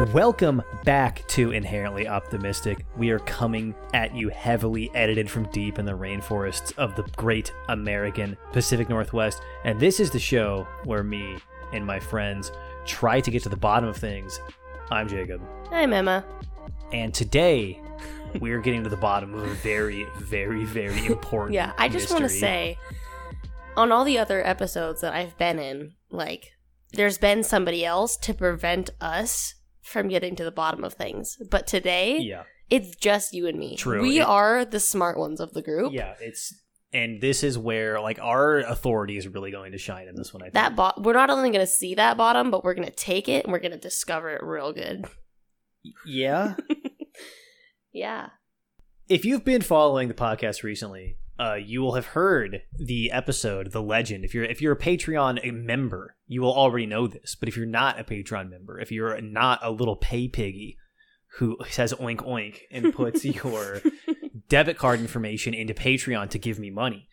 Welcome back to Inherently Optimistic. We are coming at you heavily edited from deep in the rainforests of the great American Pacific Northwest. And this is the show where me and my friends try to get to the bottom of things. I'm Jacob. I'm Emma. And today we're getting to the bottom of a very, very, very important Yeah, I just want to say on all the other episodes that I've been in, like, there's been somebody else to prevent us from getting to the bottom of things. But today, Yeah. it's just you and me. True. We It- are the smart ones of the group. Yeah, it's and this is where like our authority is really going to shine in this one. I think That bot we're not only going to see that bottom, but we're going to take it and we're going to discover it real good. yeah. Yeah. if you've been following the podcast recently, uh, you will have heard the episode, the legend. If you're if you're a Patreon a member, you will already know this. But if you're not a Patreon member, if you're not a little pay piggy who says oink oink and puts your debit card information into Patreon to give me money,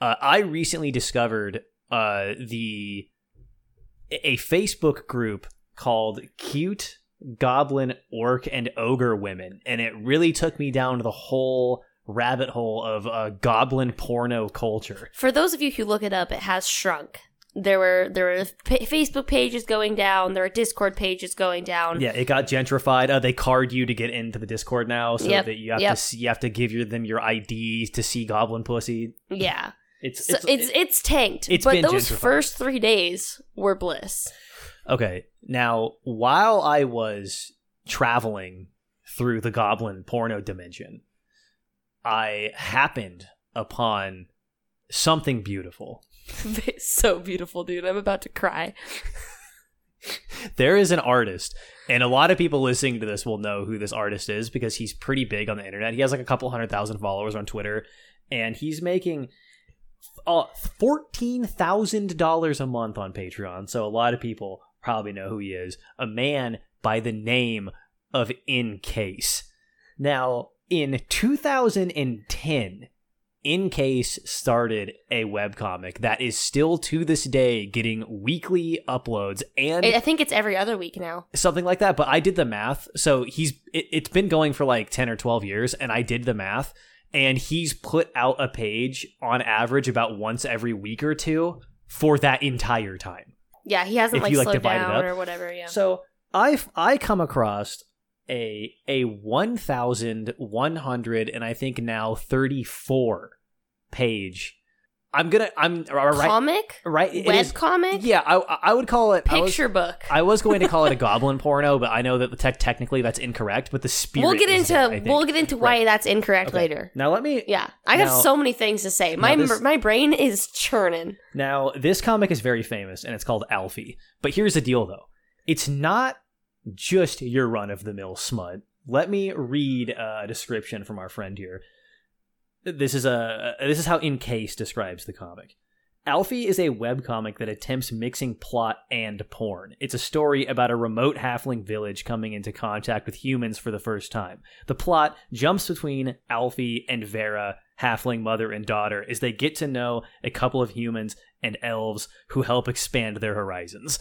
uh, I recently discovered uh, the a Facebook group called Cute Goblin Orc and Ogre Women, and it really took me down to the whole rabbit hole of uh, goblin porno culture. For those of you who look it up, it has shrunk. There were there were pa- Facebook pages going down. There are Discord pages going down. Yeah, it got gentrified. Uh, they card you to get into the Discord now, so Yep, that you have yep. to see, you have to give your, them your IDs to see goblin pussy. Yeah. It's So it's it's, tanked. it's but been those gentrified. first three days were bliss. Okay, now while I was traveling through the goblin porno dimension, I happened upon something beautiful. It's so beautiful, dude. I'm about to cry. There is an artist, and a lot of people listening to this will know who this artist is because he's pretty big on the internet. He has like a couple hundred thousand followers on Twitter, and he's making uh, fourteen thousand dollars a month on Patreon. So a lot of people probably know who he is. A man by the name of InCase. Now, in 2010, InCase started a webcomic that is still to this day getting weekly uploads and I think it's every other week now. something like that but i did the math so he's it, it's been going for like 10 or 12 years and i did the math and he's put out a page on average about once every week or two for that entire time Yeah, he hasn't If like you, like, slowed down up. or whatever. Yeah. so i i come across a a 1100 and i think now 34 page i'm gonna i'm right comic, right web is- comic, yeah i i would call it I was- picture book. I was going to call it a goblin porno, but I know that the tech technically that's incorrect. But the spirit. we'll get into there, we'll get into why Right. that's incorrect Okay. later. Now let me. Yeah, I have Now- so many things to say. My this- my brain is churning. Now this comic is very famous, and it's called Alfie. But here's the deal, though. It's not just your run of the mill smut. Let me read a description from our friend here. This is a this is how InCase describes the comic. Alfie is a webcomic that attempts mixing plot and porn. It's a story about a remote halfling village coming into contact with humans for the first time. The plot jumps between Alfie and Vera, halfling mother and daughter, as they get to know a couple of humans and elves who help expand their horizons.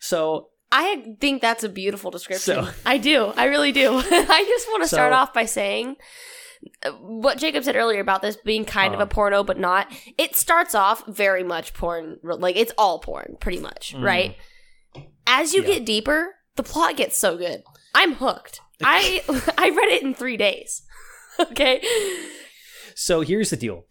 So, I think that's a beautiful description. So- I do. I really do. I just want to start off by saying uh, what Jacob said earlier about this being kind of Uh. a porno, but not. It starts off very much porn. Like, it's all porn, pretty much, Mm. right? As you Yeah. get deeper, the plot gets so good. I'm hooked. I I read it in three days. okay. So here's the deal.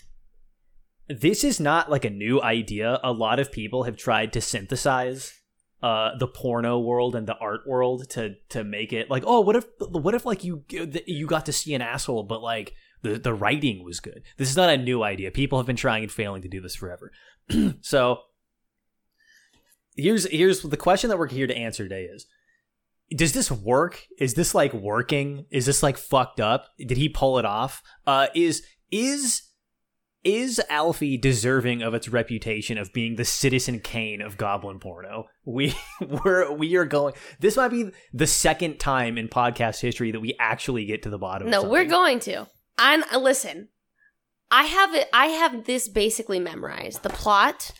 This is not like a new idea. A lot of people have tried to synthesize uh, the porno world and the art world to to make it like, oh, what if what if like you you got to see an asshole, but like the the writing was good. This is not a new idea. People have been trying and failing to do this forever. so here's here's the question that we're here to answer today is does this work is this like working is this like fucked up did he pull it off uh is is is Alfie deserving of its reputation of being the Citizen Kane of Goblin porno? We we're we are going. This might be the second time in podcast history that we actually get to the bottom. No, we're going to. And uh, listen, I have it. I have this basically memorized. The plot.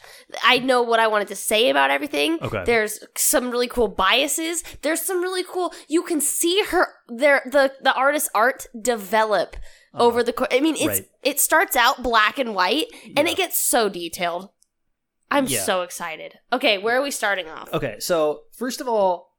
I know what I wanted to say about everything. Okay. There's some really cool biases. There's some really cool. You can see her there. The the artist's art develop over the. course. I mean, it's. Right. it starts out black and white, and Yeah. it gets so detailed. I'm Yeah. so excited. Okay, where are we starting off? Okay, so first of all,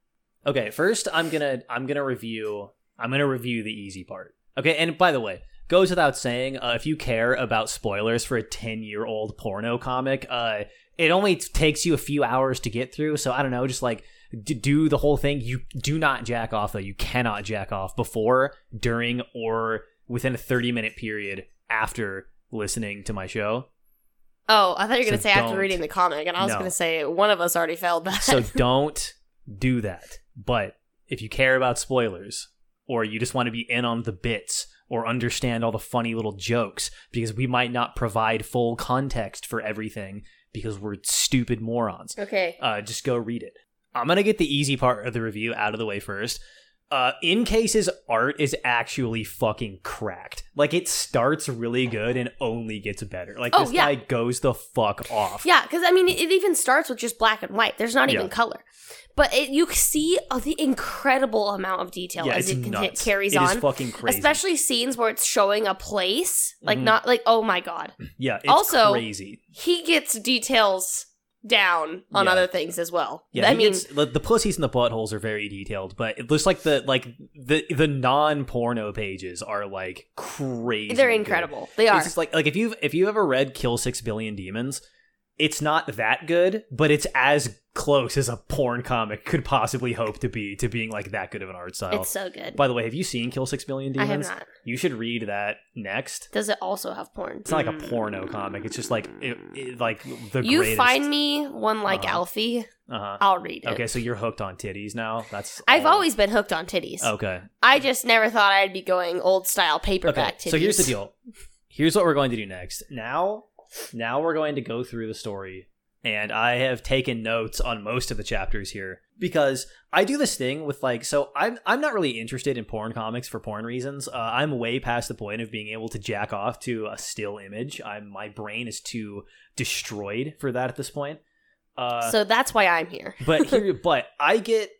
okay, first I'm gonna I'm gonna review I'm gonna review the easy part. Okay, and by the way, goes without saying, uh, if you care about spoilers for a ten year old porno comic, uh, it only t- takes you a few hours to get through. So I don't know, just like d- do the whole thing. You do not jack off though. You cannot jack off before, during, or within a thirty minute period after listening to my show. Oh, I thought you were going to say after reading the comic, and I was No. going to say one of us already failed that. So don't do that. But if you care about spoilers, or you just want to be in on the bits, or understand all the funny little jokes, because we might not provide full context for everything because we're stupid morons, okay. uh, just go read it. I'm gonna get the easy part of the review out of the way first. Uh, InCase's, art is actually fucking cracked. Like it starts really good and only gets better. Like Oh, this yeah. guy goes the fuck off. Yeah, because I mean, it it even starts with just black and white. There's not even Yeah. color, but it, you see uh, the incredible amount of detail yeah, as it, con- nuts. carries It is on. fucking crazy. Especially scenes where it's showing a place, like Mhm. not like oh my god, Yeah, it's Also- crazy. he gets details down on Yeah. other things as well. Yeah, I mean, the, pussies and the buttholes are very detailed, but it looks like the like the the non porno pages are like crazy. they're good. incredible. They are. It's just like like if you've if you ever read Kill Six Billion Demons, it's not that good, but it's as close as a porn comic could possibly hope to be to being like that good of an art style. it's so good. By the way, have you seen Kill Six Billion I Demons? have not. You should read that next. Does it also have porn? It's not like a porno comic. It's just like it, it- like the You greatest. find me one like Uh-huh. Alfie, Uh-huh. I'll read it. Okay, so you're hooked on titties now. That's I've all- always been hooked on titties. okay. I just never thought I'd be going old style paperback Okay. titties. So here's the deal. Here's what we're going to do next. Now, now we're going to go through the story, and I have taken notes on most of the chapters here because I do this thing with like. So I'm I'm not really interested in porn comics for porn reasons. Uh, I'm way past the point of being able to jack off to a still image. I'm my brain is too destroyed for that at this point. Uh, So that's why I'm here. but here but i get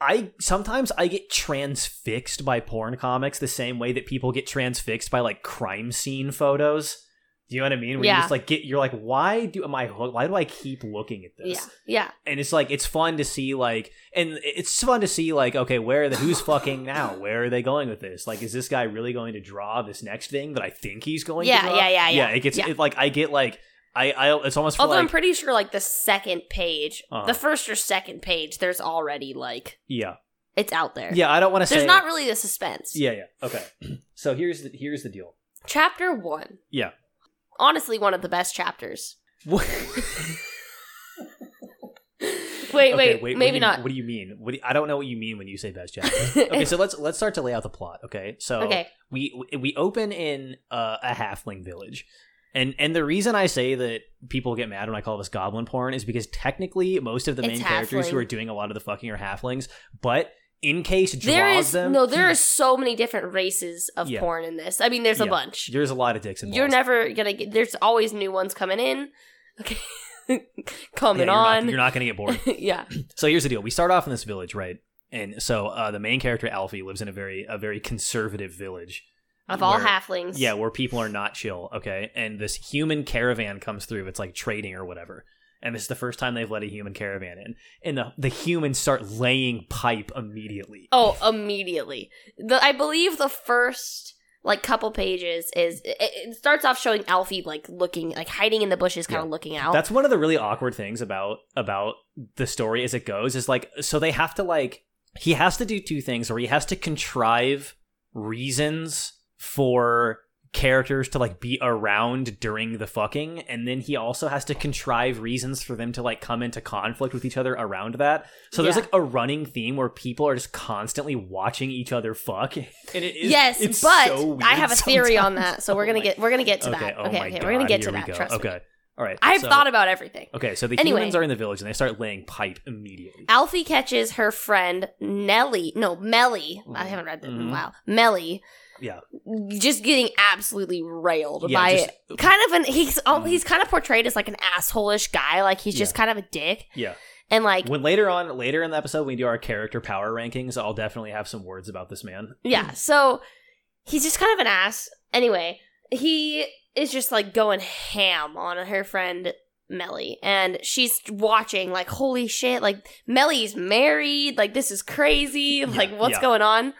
i sometimes i get transfixed by porn comics the same way that people get transfixed by like crime scene photos do you know what i mean where you just like get, you're like why do am i hooked why do i keep looking at this Yeah, yeah. and it's like it's fun to see like and it's fun to see like okay where are the who's fucking now where are they going with this like is this guy really going to draw this next thing that i think he's going Yeah, to draw yeah, yeah, yeah, it gets yeah. it, like i get like i i it's almost Although like I'm pretty sure, like the second page, Uh-huh. the first or second page, there's already like yeah it's out there. yeah i don't want to say There's not really the suspense. Yeah, yeah. Okay. So here's the here's the deal. Chapter one, Yeah. Honestly, one of the best chapters. What- Wait, Okay, wait, what maybe do you- not. What do you mean? What do you- I don't know what you mean when you say best chapter. okay, so let's let's start to lay out the plot. Okay, so Okay. we we open in uh, a halfling village, and and the reason I say that people get mad when I call this goblin porn is because technically most of the main It's characters who are doing a lot of the fucking are halflings, but InCase draws There is them, no, there are so many different races of Yeah. porn in this. I mean, there's a Yeah. bunch. there's a lot of dicks involved. You're never gonna get. There's always new ones coming in. Okay, Yeah, coming you're not- on. you're not gonna get bored. yeah. So here's the deal: we start off in this village, right? And so uh, the main character Alfie lives in a very a very conservative village. Of all where- halflings. Yeah, where people are not chill. Okay, and this human caravan comes through. It's like trading or whatever. And this is the first time they've let a human caravan in, and the the humans start laying pipe immediately. Oh, immediately. The I believe the first like couple pages is it, it starts off showing Alfie like looking like hiding in the bushes, kind of looking out. That's one of the really awkward things about about the story as it goes is like so they have to like he has to do two things or he has to contrive reasons for characters to like be around during the fucking and then he also has to contrive reasons for them to like come into conflict with each other around that so there's like a running theme where people are just constantly watching each other fuck and it is yes, it's but so I have a theory on that, so we're Oh gonna my- get we're gonna get to okay that. oh okay, okay, God, we're gonna get to that. go. Trust okay me. all right I've so- thought about everything. Okay, so the Anyway. humans are in the village and they start laying pipe immediately. Alfie catches her friend Nellie. No, Melly. I haven't read that in Mhm. a while. Melly yeah, just getting absolutely railed Yeah, by just- it. Kind of an he's oh, Mhm. he's kind of portrayed as like an assholish guy, like he's just kind of a dick, yeah. and like When later on, later in the episode, when we do our character power rankings, I'll definitely have some words about this man. yeah. So he's just kind of an ass. Anyway, he is just like going ham on her friend Melly, and she's watching like holy shit, like Melly's married, like this is crazy, like what's yeah. going on,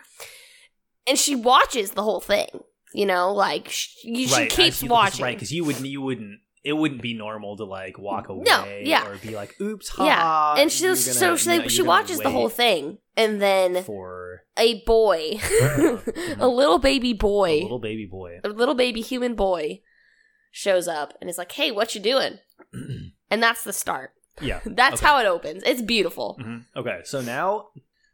and she watches the whole thing. You know, like she, she right, keeps watching. right? Because you would you wouldn't. It wouldn't be normal to like walk away No, yeah. or be like, "Oops, Yeah, and she so she, she watches the whole thing, and then for a boy, a little baby boy, a little baby boy. a little baby human boy, shows up and is like, "Hey, what you doing?" And that's the start. yeah, That's Okay. how it opens. It's beautiful. Mhm. Okay, so now,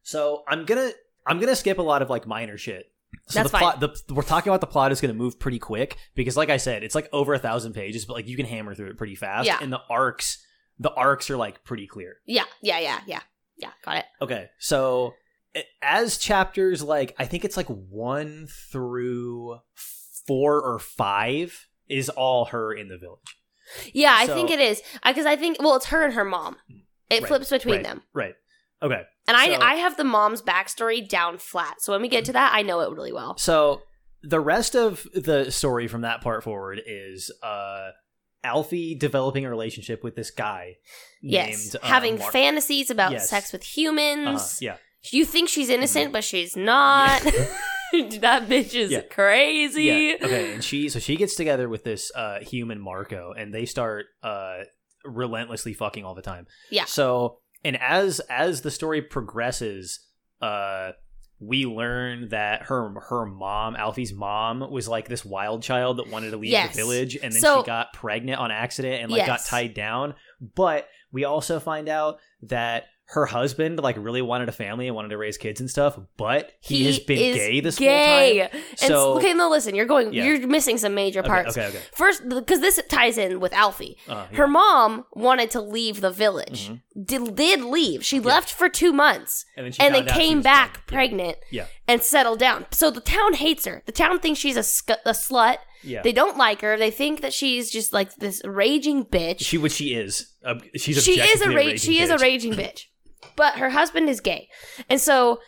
so I'm gonna I'm gonna skip a lot of like minor shit. So That's the plot, the, we're talking about the plot is going to move pretty quick because, like I said, it's like over a thousand pages, but like you can hammer through it pretty fast. Yeah. and the arcs, the arcs are like pretty clear. Yeah, yeah, yeah, yeah, yeah. Got it. Okay, so as chapters like I think it's like one through four or five is all her in the village. Yeah, I think it is because I think well, it's her and her mom. It Right, flips between right, them, Right. Okay. and I So- I have the mom's backstory down flat. So when we get to that, I know it really well. So the rest of the story from that part forward is uh Alfie developing a relationship with this guy Yes, named uh, having Mar- fantasies about Yes. sex with humans. yeah. You think she's innocent, but she's not. that bitch is Yeah. crazy. Yeah. Okay, and she so she gets together with this uh human Marco and they start uh relentlessly fucking all the time. Yeah. So and as as the story progresses, uh we learn that her her mom, Alfie's mom, was like this wild child that wanted to leave Yes. the village, and then So- she got pregnant on accident and like got tied down. But we also find out that her husband like really wanted a family and wanted to raise kids and stuff, but he, has been gay this gay. whole time. And So okay, no, listen, you're going, Yeah. you're missing some major okay, parts. okay, okay. First, because this ties in with Alfie. Uh, yeah. Her mom wanted to leave the village. Mhm. Did, did leave. She left for two months and then, and then came back pregnant. Yeah. and settled down. So the town hates her. The town thinks she's a, sc- a slut. Yeah, They don't like her. They think that she's just like this raging bitch. she which she is. Uh, she's she is a ra- raging she is a raging bitch but her husband is gay. And so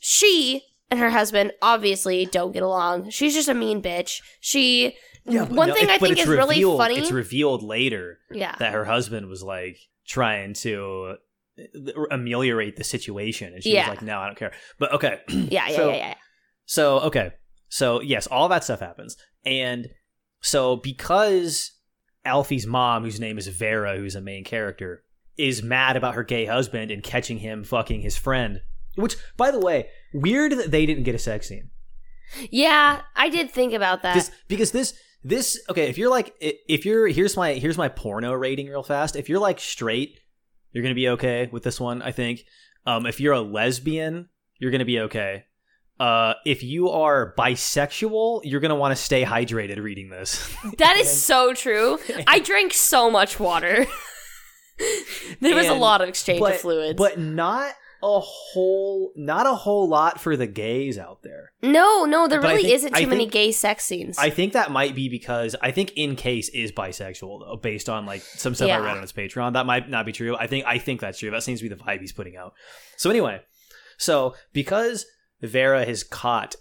she and her husband obviously don't get along. She's just a mean bitch. She Yeah, one no, thing it- i think is really funny It's revealed later yeah. that her husband was like trying to uh, ameliorate the situation, and she Yeah. was like, "No, I don't care." But okay, yeah yeah So- yeah yeah. So okay, so yes, all that stuff happens, and so because Alfie's mom, whose name is Vera, who's a main character, is mad about her gay husband and catching him fucking his friend. Which, by the way, weird that they didn't get a sex scene. yeah i did think about that This because this this okay. If you're like if you're here's my here's my porno rating real fast. If you're like straight, you're gonna be okay with this one. I think. Um, if you're a lesbian, you're gonna be okay. Uh, if you are bisexual, you're gonna want to stay hydrated reading this. that is so true i drank so much water there was a lot of exchange but, of fluids but not a whole not a whole lot for the gays out there. no no there but really think- isn't too I many gay sex scenes I think that might be because I think InCase is bisexual though, based on like some stuff I read on his Patreon. That might not be true. I think I think that's true. That seems to be the vibe he's putting out. So anyway, so because Vera has caught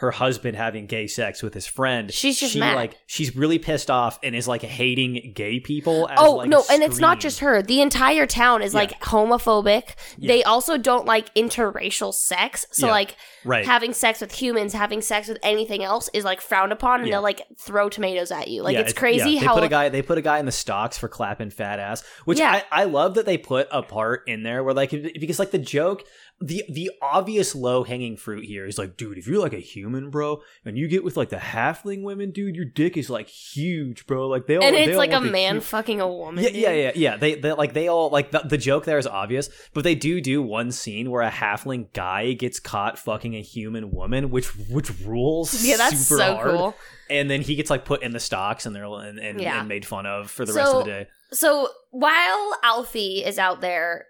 her husband having gay sex with his friend, She's just she mad. like she's really pissed off and is like hating gay people. As, Oh like, no, and it's not just her. The entire town is Yeah. like homophobic. Yeah. They also don't like interracial sex. So Yeah. like right. having sex with humans, having sex with anything else is like frowned upon and they'll like throw tomatoes at you. Like Yeah, it's crazy they how put a guy they put a guy in the stocks for clapping fat ass, which Yeah. I, I love that they put a part in there where like because like the joke the the obvious low hanging fruit here is like dude if you're like a human bro and you get with like the halfling women dude your dick is like huge bro like they all and it's all like a man fucking a woman. yeah, dude. yeah, yeah, yeah. They, they like they all like the, the joke there is obvious, but they do do one scene where a halfling guy gets caught fucking a human woman, which which rules. Yeah, that's super so hard cool. and then he gets like put in the stocks and they're and, and, Yeah. and made fun of for the rest of the day. So while Alfie is out there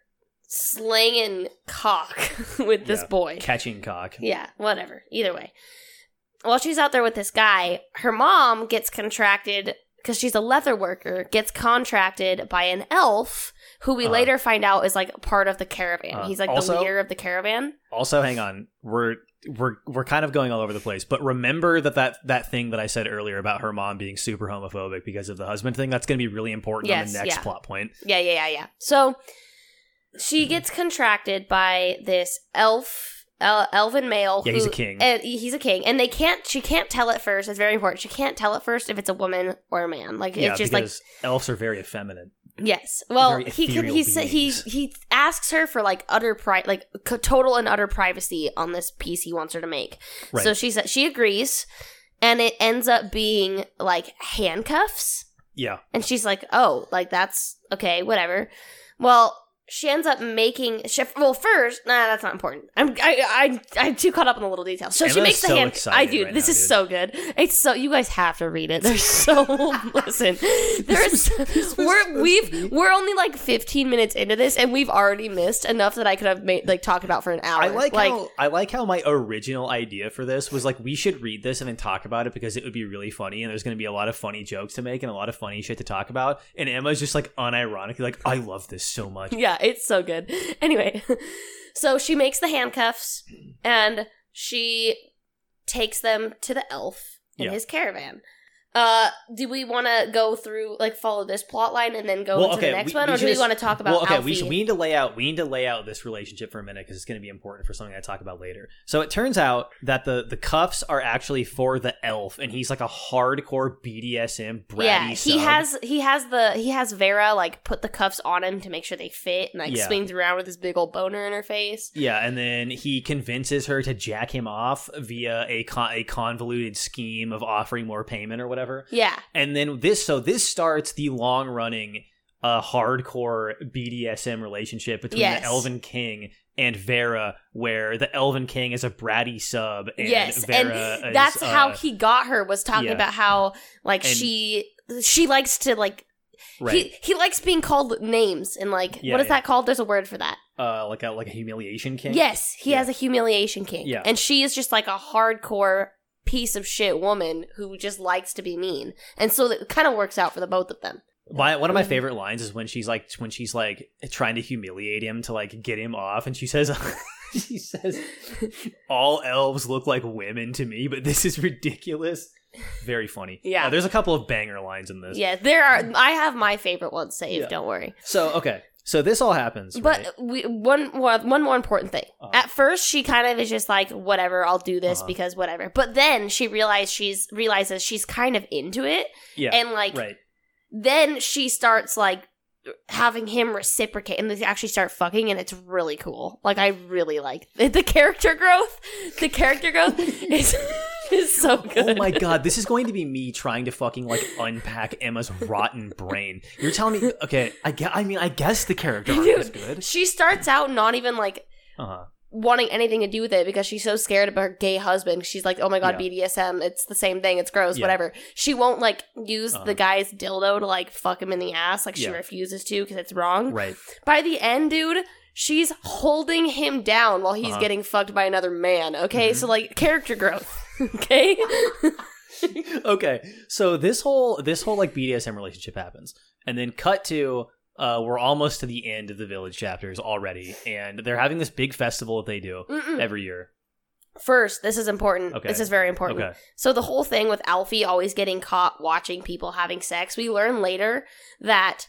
slinging cock with this Yeah. boy, Catching cock. yeah, whatever. Either way, while she's out there with this guy, her mom gets contracted because she's a leather worker, gets contracted by an elf who we Uh-huh. later find out is like part of the caravan. Uh, He's like also- the leader of the caravan. Also, hang on. We're we're we're kind of going all over the place, but remember that that that thing that I said earlier about her mom being super homophobic because of the husband thing. That's going to be really important on Yes, the next yeah. plot point. Yeah, yeah, yeah, yeah. So she mm-hmm. gets contracted by this elf, el- elven male. Yeah, he's a king. and he's a king, and they can't. She can't tell at first. It's very important. She can't tell at first if it's a woman or a man. Like yeah, it's just like elves are very effeminate. Yes. Well, he can. He sa- he he asks her for like utter pri like c- total and utter privacy on this piece he wants her to make. Right. So she said she agrees, and it ends up being like handcuffs. Yeah, And she's like, "Oh, like that's okay, whatever." Well, she ends up making. Well, first, nah, that's not important. I'm I, I I'm too caught up in the little details. So she makes the so hand. I do. right this now, is dude. so good. It's so you guys have to read it. They're so listen. There's we're we've we're only like 15 minutes into this, and we've already missed enough that I could have made like talked about for an hour. I like, how I like how my original idea for this was like we should read this and then talk about it because it would be really funny and there's going to be a lot of funny jokes to make and a lot of funny shit to talk about. And Emma's just like unironically like I love this so much. Yeah, it's so good. Anyway, so she makes the handcuffs and she takes them to the elf in Yeah. his caravan. Uh, do we want to go through like follow this plot line and then go Well, into okay, the next we- one, we or do we want to talk about well, okay, Alfie? we, should, we need to lay out we need to lay out this relationship for a minute because it's going to be important for something I talk about later. So it turns out that the the cuffs are actually for the elf, and he's like a hardcore BDSM bratty. yeah, he sub. has he has the he has Vera like put the cuffs on him to make sure they fit and like Yeah. swings around with his big old boner in her face. Yeah, and then he convinces her to jack him off via a con- a convoluted scheme of offering more payment or whatever. Yeah, And then this, so this starts the long running, uh, hardcore BDSM relationship between Yes. the Elven King and Vera, where the Elven King is a bratty sub, and yes, Vera and is, that's how uh, he got her. Was talking yeah. about how like And- she she likes to like right, he he likes being called names and like Yeah, what is yeah. that called? There's a word for that. uh, like a like a humiliation king. Yes, he has a humiliation king. Yeah. And she is just like a hardcore piece of shit woman who just likes to be mean. And so it kind of works out for the both of them. My, one of my Mhm. favorite lines is when she's like when she's like trying to humiliate him to like get him off, and she says, she says, "All elves look like women to me, but this is ridiculous." Very funny. Yeah. Uh, there's a couple of banger lines in this. Yeah, there are I have my favorite ones saved, Yeah. don't worry. So okay, so this all happens, But right? we, one more one more important thing. Uh-huh. At first she kind of is just like whatever, I'll do this Uh-huh. because whatever. But then she realized she's realizes she's kind of into it yeah, and like right. then she starts like having him reciprocate and they actually start fucking and it's really cool like i really like the, the character growth the character growth is is so good Oh my god, this is going to be me trying to fucking like unpack Emma's rotten brain. You're telling me, okay? I guess, I mean, I guess the character arc is good. she starts out not even like Uh huh. wanting anything to do with it because she's so scared about her gay husband she's like oh my god bdsm it's the same thing it's gross Yeah. whatever she won't like use Uh-huh. the guy's dildo to like fuck him in the ass like she Yeah. refuses to because it's wrong Right. By the end, dude, she's holding him down while he's Uh-huh. getting fucked by another man. Okay, Mhm. so like character growth. okay, okay so this whole this whole like bdsm relationship happens and then cut to uh we're almost to the end of the village chapters already and they're having this big festival that they do Mm-mm. every year first, this is important. Okay. This is very important. okay So the whole thing with Alfie always getting caught watching people having sex, we learn later that.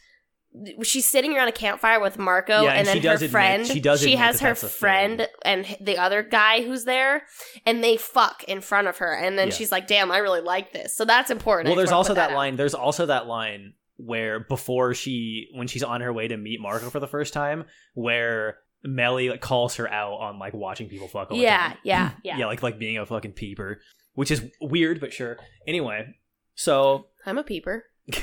She's sitting around a campfire with Marco, Yeah, and, and then she her admit- friend. she does admit has that her friend and the other guy who's there, and they fuck in front of her. And then Yeah. she's like, "Damn, I really like this." So that's important. Well there's also put that line there's also that line where before she when she's on her way to meet marco for the first time where melly like, calls her out on like watching people fuck all the Yeah, time. yeah, yeah, yeah like like being a fucking peeper which is weird but sure anyway so I'm a peeper.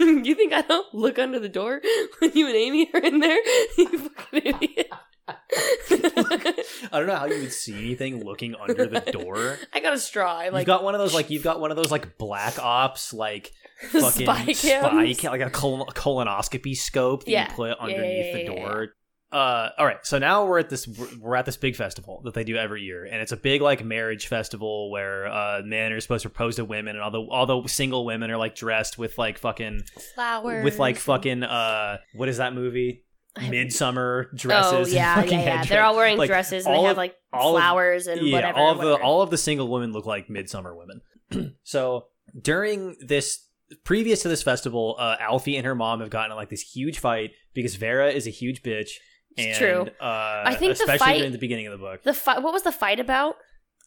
you think I don't look under the door when you and Amy are in there? You fucking idiot. I don't know how you would see anything looking under the door. I got a straw. I like you've got one of those like you've got one of those like black ops like fucking spy spy cams. ca- like a col- colonoscopy scope that Yeah. you put Yeah, yeah, underneath yeah, the door. Uh, all right. So now we're at this we're- at this big festival that they do every year, and it's a big like marriage festival where uh, men are supposed to propose to women, and all the all the single women are like dressed with like fucking Flowers. with like fucking uh, what is that movie? Midsummer Oh dresses. and yeah, yeah, yeah. They're all wearing Like, dresses and they have like of- flowers and yeah, whatever. all of the all of the single women look like midsummer women. so during this previous to this festival, uh, Alfie and her mom have gotten in like this huge fight because Vera is a huge bitch. And, true. Uh, I think the especially fight- during the beginning of the book. the fight. What was the fight about?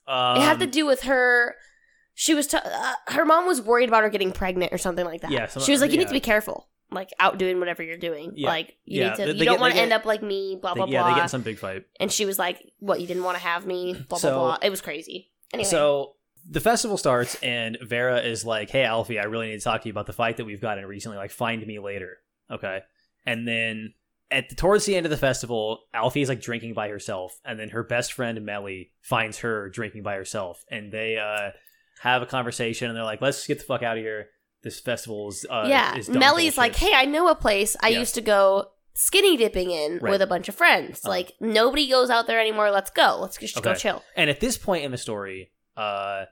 Um, it had to do with her. She was. T- uh, her mom was worried about her getting pregnant or something like that. Yeah, some- she was like, "You need to be careful, like out doing whatever you're doing. Yeah. Like you Yeah, need to. they- you they don't want to end up like me. Blah they- blah yeah, they get in some big fight. and she was like, "What? You didn't want to have me? Blah So- blah blah." It was crazy. Anyway, So the festival starts, and Vera is like, "Hey, Alfie, I really need to talk to you about the fight that we've gotten recently. Like, find me later, okay?" And then at the, towards the end of the festival, Alfie is like drinking by herself, and then her best friend Melly finds her drinking by herself, and they uh, have a conversation, and they're like, "Let's get the fuck out of here. This festival is uh, yeah, is Melly's bullshit." like, "Hey, I know a place I Yeah. used to go." Skinny dipping in Right. with a bunch of friends. Uh-huh. Like nobody goes out there anymore. Let's go. Let's just go chill. And at this point in the story, uh,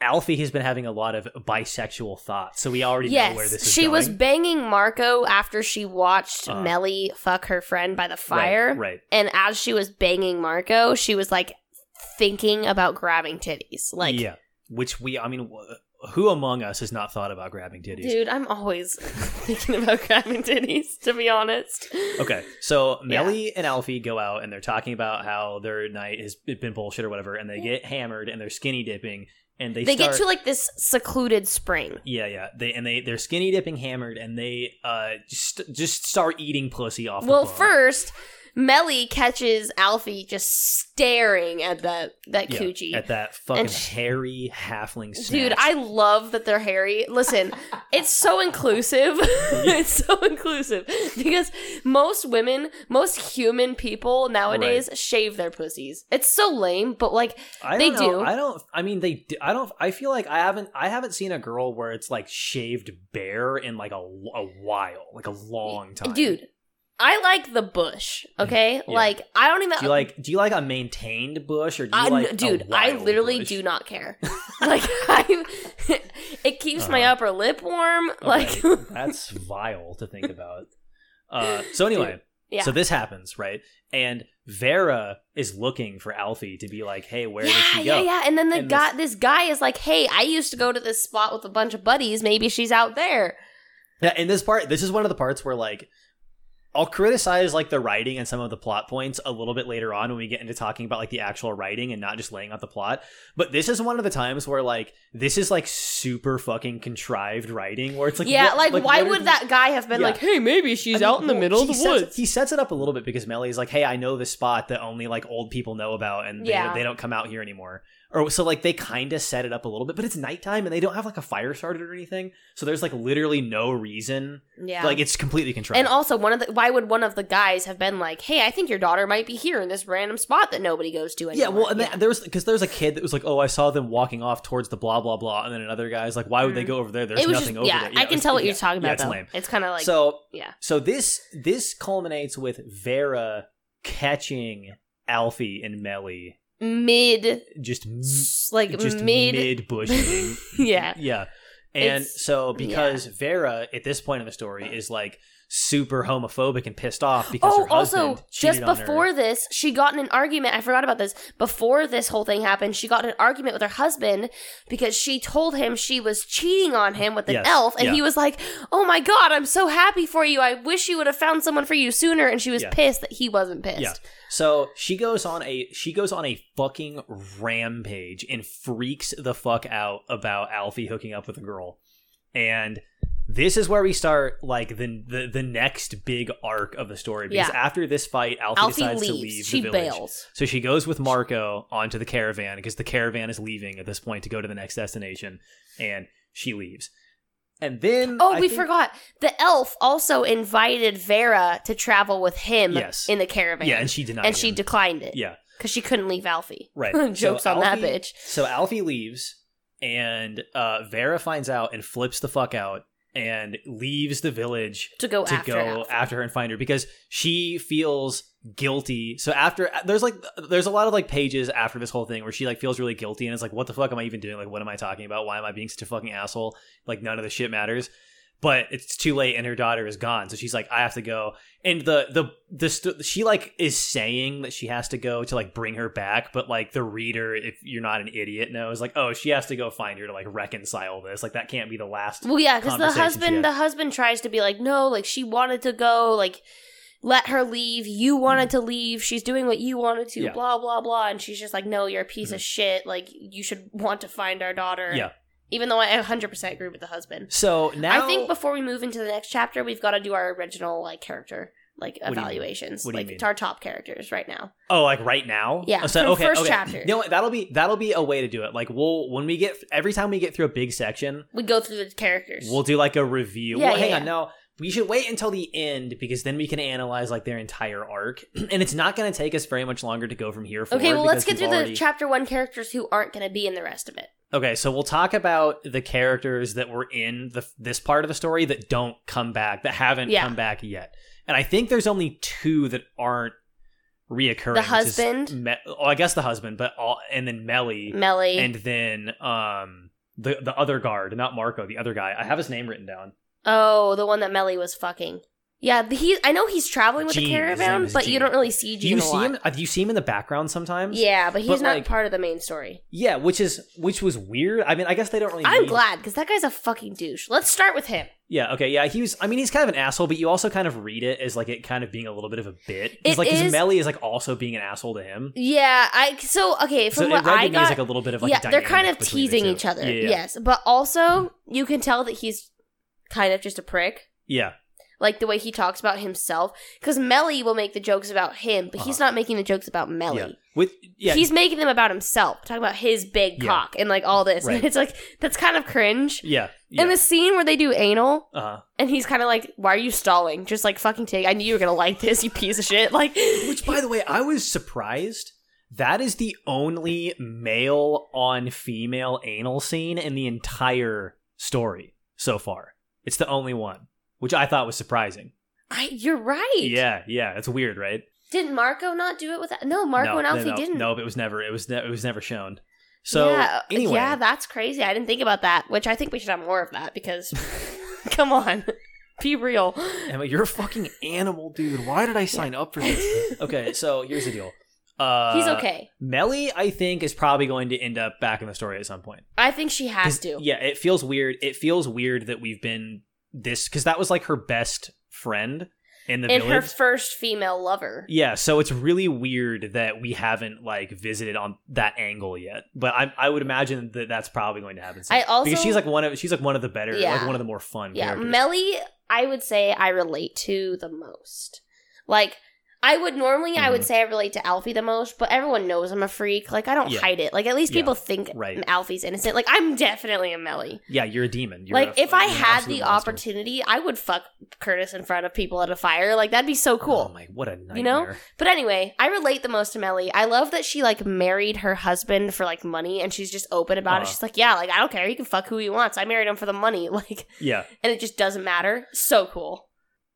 Alfie has been having a lot of bisexual thoughts, so we already know where this is going. she was banging Marco after she watched Uh. Melly fuck her friend by the fire. right. And as she was banging Marco, she was like thinking about grabbing titties. Like, yeah, which we, I mean, who among us has not thought about grabbing titties? dude, I'm always thinking about grabbing titties, to be honest. Okay, so Yeah. Melly and Alfie go out and they're talking about how their night has been bullshit or whatever, and they get hammered and they're skinny dipping, and they They start, get to like this secluded spring. yeah, yeah, they and they they're skinny dipping hammered, and they uh just just start eating pussy off. Well, first, Melly catches Alfie just staring at that that Yeah, coochie. at that fucking And sh- hairy halfling snatch. Dude, I love that they're hairy. Listen, it's so inclusive. it's so inclusive because most women, most human people nowadays shave their pussies. It's so lame, but like I They know. do. I don't. I mean, they. do- I don't. I feel like I haven't. I haven't seen a girl where it's like shaved bare in like a, a while, like a long time. dude, I like the bush, okay? Yeah. Like I don't even do you like? Do you like a maintained bush or do you I, like? a dude, I literally bush? do not care. like I it keeps my Uh-huh. upper lip warm. Okay, Like that's vile to think about. Uh, so anyway, yeah. so this happens right, and Vera is looking for Alfie to be like, "Hey, where yeah, did she yeah, go?" yeah. And then the And guy, this guy is like, "Hey, I used to go to this spot with a bunch of buddies. Maybe she's out there." Yeah, in this part, this is one of the parts where like I'll criticize like the writing and some of the plot points a little bit later on when we get into talking about like the actual writing and not just laying out the plot. But this is one of the times where like this is like super fucking contrived writing where it's like yeah, what- like, why would that guy have been Yeah. like, "Hey, maybe she's I mean, out in the well, middle of the sets- woods"? He sets it up a little bit because Melly's like, "Hey, I know this spot that only like old people know about, and they, Yeah. they don't come out here anymore." Or so like they kind of set it up a little bit, but it's nighttime and they don't have like a fire started or anything, so there's like literally no reason. yeah, Like it's completely contrived. and also one of the why would one of the guys have been like, "Hey, I think your daughter might be here in this random spot that nobody goes to anymore." yeah, well, and then there was because there was a kid that was like, "Oh, I saw them walking off towards the blah blah blah," and then another guy's like, "Why would they Mhm. go over there? There's nothing just over yeah, there." I can it's- tell what yeah, you're talking yeah, about. it's though. lame. It's kind of like so yeah. so this this culminates with Vera catching Alfie and Melly mid, just like just mid, mid bush yeah. yeah. And so because Vera at this point in the story is like super homophobic and pissed off because Oh, her husband also, cheated just on her. before this, she got in an argument. I forgot about this. Before this whole thing happened, she got in an argument with her husband because she told him she was cheating on him with an Yes, elf. And yeah. he was like, Oh my God, I'm so happy for you. I wish you would have found someone for you sooner. And she was Yeah. pissed that he wasn't pissed. Yeah. So she goes on a she goes on a fucking rampage and freaks the fuck out about Alfie hooking up with a girl. And this is where we start like the the, the next big arc of the story because Yeah. after this fight Alfie, Alfie decides to leave She the village. bails. So she goes with Marco onto the caravan because the caravan is leaving at this point to go to the next destination and she leaves. And then Oh, I we think- forgot. The elf also invited Vera to travel with him Yes. in the caravan. Yeah, and she denied and she declined it. Yeah. Because she couldn't leave Alfie. Right. Jokes So on that bitch. So Alfie leaves, and uh, Vera finds out and flips the fuck out. And leaves the village to go to after go after her and find her because she feels guilty. So after there's like there's a lot of like pages after this whole thing where she like feels really guilty and it's like what the fuck am I even doing? Like what am I talking about? Why am I being such a fucking asshole? Like none of the shit matters. But it's too late and her daughter is gone. So she's like I have to go. And the the the st- she like is saying that she has to go to like bring her back, but like the reader if you're not an idiot knows like oh she has to go find her to like reconcile this. Like that can't be the last Well, yeah, because the husband, the husband tries to be like, no, like she wanted to go, like let her leave. You wanted mm. to leave. She's doing what you wanted to. Yeah. Blah blah blah. And she's just like, no, you're a piece mm-hmm. of shit. Like you should want to find our daughter. Yeah. Even though I 100% agree with the husband. So now I think before we move into the next chapter, we've got to do our original like character like do you mean? evaluations, What you like our top characters right now. Oh, like right now? Yeah, Oh, so, okay, first okay. chapter. You know what? That'll be that'll be a way to do it. Like we'll when we get every time we get through a big section, We go through the characters. we'll do like a review. Yeah, well, yeah, hang on, yeah. no. We should wait until the end because then we can analyze like their entire arc, and it's not going to take us very much longer to go from here forward. okay, well, let's get through already- the chapter one characters who aren't going to be in the rest of it. Okay, so we'll talk about the characters that were in the this part of the story that don't come back, that haven't Yeah. come back yet. And I think there's only two that aren't reoccurring. The husband? Me- oh, I guess the husband, but all and then Melly, Melly. and then um the the other guard, not Marco, the other guy. I have his name written down. Oh, the one that Melly was fucking. Yeah, he. I know he's traveling with Gene, the his name caravan, is but you Gene. don't really see Gene you a see lot. him? uh, You see him in the background sometimes. Yeah, but he's But, not like- part of the main story. yeah, which is which was weird. I mean, I guess they don't really. I'm need- glad because that guy's a fucking douche. Let's start with him. Yeah, okay, yeah, he was. I mean, he's kind of an asshole, but you also kind of read it as like it kind of being a little bit of a bit. It Because like is- Melly is like also being an asshole to him. Yeah, I. So okay, So from it what read I to me as got, like a little bit of like yeah, they're kind of teasing each other. Yes, but also you can tell that he's kind of just a prick. Yeah, Like the way he talks about himself, because Melly will make the jokes about him, but he's not making the jokes about Melly. Uh-huh. yeah. With yeah, He's making them about himself, talking about his big Yeah. cock and like all this. Right. And it's like that's kind of cringe. yeah, yeah. And the scene where they do anal, uh, and he's kind of like, "Why are you stalling? Just like fucking take. I knew you were gonna like this, you piece of shit." Like, which by the way, I was surprised. That is the only male on female anal scene in the entire story so far. It's the only one, which I thought was surprising. I, you're right. Yeah, yeah, it's weird, right? Didn't Marco not do it with? No, Marco no, and Alfie no, no, didn't. No, it was never. It was. Ne- it was never shown. So yeah, anyway, yeah, that's crazy. I didn't think about that. Which I think we should have more of that because, come on, be real. Emma, you're a fucking animal, dude. Why did I sign up for this? Okay, so here's the deal. Uh, He's okay. Melly, I think, is probably going to end up back in the story at some point. I think she has to. Yeah, it feels weird. It feels weird that we've been this because that was like her best friend in the and village. her first female lover. yeah, so it's really weird that we haven't like visited on that angle yet. But I, I would imagine that that's probably going to happen. Soon. I also- because she's like one of she's like one of the better, Yeah. like one of the more fun. Yeah, characters. Melly, I would say I relate to the most. Like, I would normally, I would Mhm. say I relate to Alfie the most, but everyone knows I'm a freak. Like, I don't Yeah. hide it. Like, at least Yeah, people think right. Alfie's innocent. Like, I'm definitely a Melly. Yeah, you're a demon. You're like, a- if I had the monster. opportunity, I would fuck Curtis in front of people at a fire. Like, that'd be so cool. Oh my, what a nightmare. You know? But anyway, I relate the most to Melly. I love that she like married her husband for like money and she's just open about it. Uh-huh. She's like, Yeah, like I don't care, You can fuck who he wants. I married him for the money. Like Yeah, and it just doesn't matter. So cool.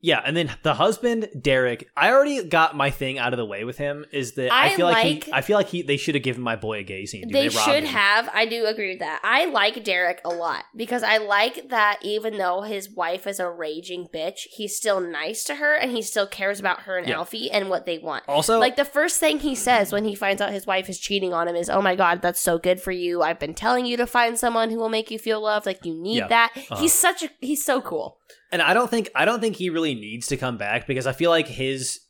Yeah, and then the husband, Derek. I already got my thing out of the way with him. Is that I, I feel like, like- he, I feel like he they should have given my boy a gay scene. dude. they robbed should him. have. I do agree with that. I like Derek a lot because I like that even though his wife is a raging bitch, he's still nice to her and he still cares about her and Yeah. Alfie and what they want. Also, like the first thing he says when he finds out his wife is cheating on him is, "Oh my god, that's so good for you. I've been telling you to find someone who will make you feel loved. Like you need Yeah. that." Uh-huh. He's such a he's so cool. And I don't think I don't think he really needs to come back because I feel like his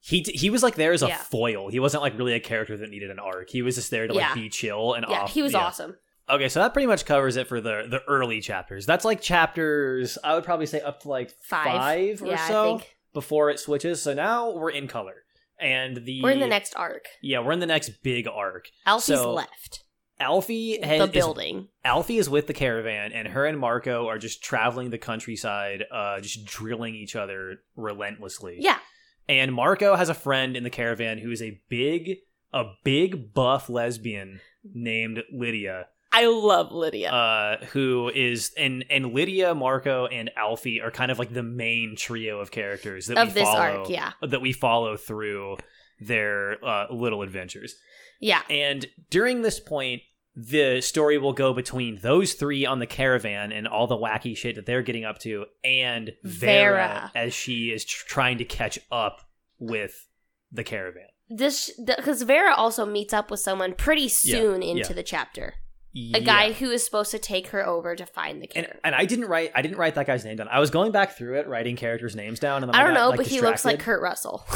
he he was like there as a Yeah. foil. He wasn't like really a character that needed an arc. He was just there to like Yeah. be chill and Yeah, off. he was yeah. awesome. Okay, so that pretty much covers it for the the early chapters. That's like chapters I would probably say up to like Five. or yeah, so before it switches. So now we're in color. And the we're in the next arc. Yeah, we're in the next big arc. Alfie's So, left Alfie has, the is building. Alfie is with the caravan, and her and Marco are just traveling the countryside, uh, just drilling each other relentlessly. Yeah, And Marco has a friend in the caravan who is a big, a big buff lesbian named Lydia. I love Lydia. uh, who is and and Lydia, Marco, and Alfie are kind of like the main trio of characters that of we follow, arc, yeah. that we follow through their uh, little adventures. Yeah. And during this point, the story will go between those three on the caravan and all the wacky shit that they're getting up to, and Vera, Vera. as she is tr- trying to catch up with the caravan. This because Vera also meets up with someone pretty Yeah, soon into yeah. the chapter. A guy who is supposed to take her over to find the And, caravan. and I didn't write I didn't write that guy's name down. I was going back through it, writing characters' names down, and then I don't got, know, like, but he looks like. Kurt Russell.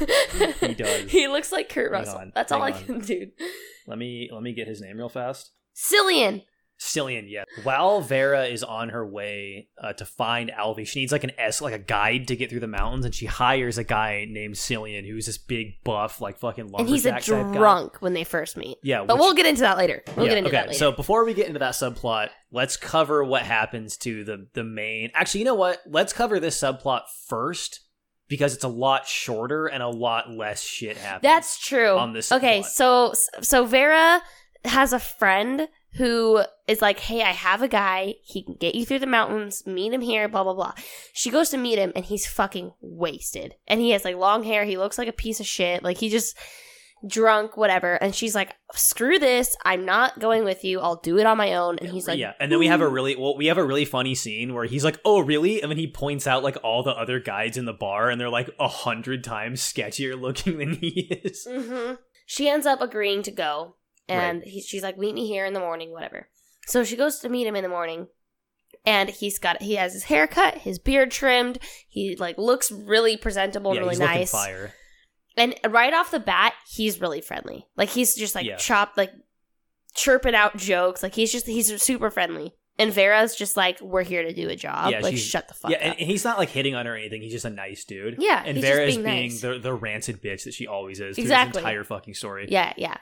He does. He looks like Kurt Hang Russell. on, That's all I can do. Let me let me get his name real fast. Cillian. Cillian, yeah. While Vera is on her way uh, to find Alfie, she needs like an S, like a guide to get through the mountains, and she hires a guy named Cillian, who's this big buff, like fucking And he's a guy. drunk when they first meet. Yeah, But which- we'll get into that later. We'll yeah, get into okay. that later. So before we get into that subplot, let's cover what happens to the the main. Actually, you know what? Let's cover this subplot first because it's a lot shorter and a lot less shit happens. That's true. on this okay, plot. so so Vera has a friend who is like, "Hey, I have a guy. He can get you through the mountains. Meet him here." Blah blah blah. She goes to meet him, and he's fucking wasted. And he has like long hair. He looks like a piece of shit. Like he just drunk, whatever. And she's like, "Screw this. I'm not going with you. I'll do it on my own." And he's like, yeah, and then we have a really well, we have a really funny scene where he's like, "Oh, really?" And then he points out like all the other guides in the bar, and they're like a hundred times sketchier looking than he is. hmm She ends up agreeing to go, and he, she's like, "Meet me here in the morning, whatever." So she goes to meet him in the morning, and he's got he has his hair cut, his beard trimmed. He like looks really presentable, yeah, really he's nice, fire. And right off the bat, he's really friendly. Like he's just like Yeah. chopped, like chirping out jokes. Like he's just he's super friendly. And Vera's just like, "We're here to do a job. Yeah, like, shut the fuck Yeah, up." and, and he's not like hitting on her or anything. He's just a nice dude. yeah, and Vera just is being being nice. the the rancid bitch that she always is. Through Exactly. This entire fucking story. Yeah, yeah.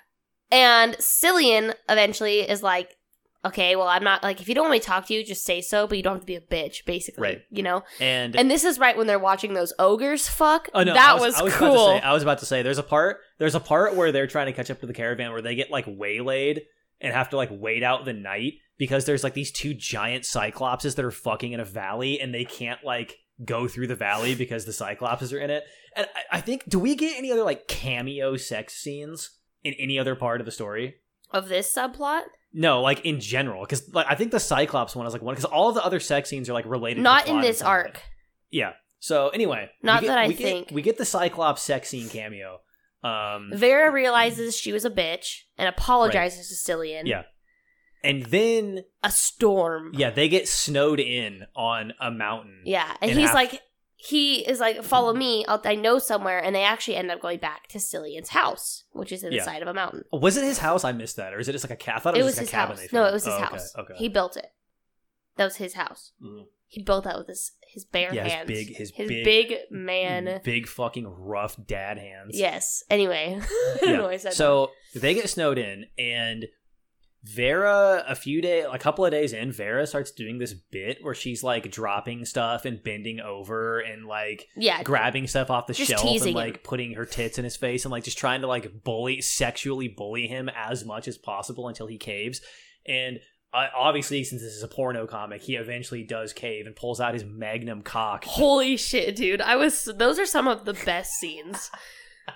And Cillian eventually is like, okay, well, I'm not like if you don't want me to talk to you, just say so, but you don't have to be a bitch, basically. Right. You know? And, And this is right when they're watching those ogres fuck. oh no, that I was, I was cool. About to say, I was about to say there's a part there's a part where they're trying to catch up to the caravan where they get like waylaid and have to like wait out the night because there's like these two giant cyclopses that are fucking in a valley and they can't like go through the valley because the cyclopses are in it. And I, I think do we get any other like cameo sex scenes in any other part of the story? of this subplot? No, like in general, because like I think the Cyclops one is like one because all of the other sex scenes are like related. to Not in this arc. Yeah. So anyway, Not get- that I we get- think. we get the Cyclops sex scene cameo. Um, Vera realizes she was a bitch and apologizes to Cillian. Yeah. and then A storm. yeah, they get snowed in on a mountain. Yeah. And And he's half- like, he is like, follow me. I'll, I know somewhere. And they actually end up going back to Cillian's house, which is in Yeah. side of a mountain. Was it his house? I missed that, or is it just like a cat? I thought it, It was, was his a cabin. house. No, it was his Oh, house. Okay. He built it. That was his house. Mhm. He built that with his his bare Yeah, his big- his big, big- man. big fucking rough dad hands. Yes. Anyway, I don't know why I said so they get snowed in, and Vera, a few days, a couple of days in, Vera starts doing this bit where she's like dropping stuff and bending over and like. Yeah. grabbing stuff off the shelf and like him. putting her tits in his face and like just trying to like bully, sexually bully him as much as possible until he caves. And uh, obviously, since this is a porno comic, he eventually does cave and pulls out his magnum cock. Holy shit, dude! I was. Those are some of the best scenes.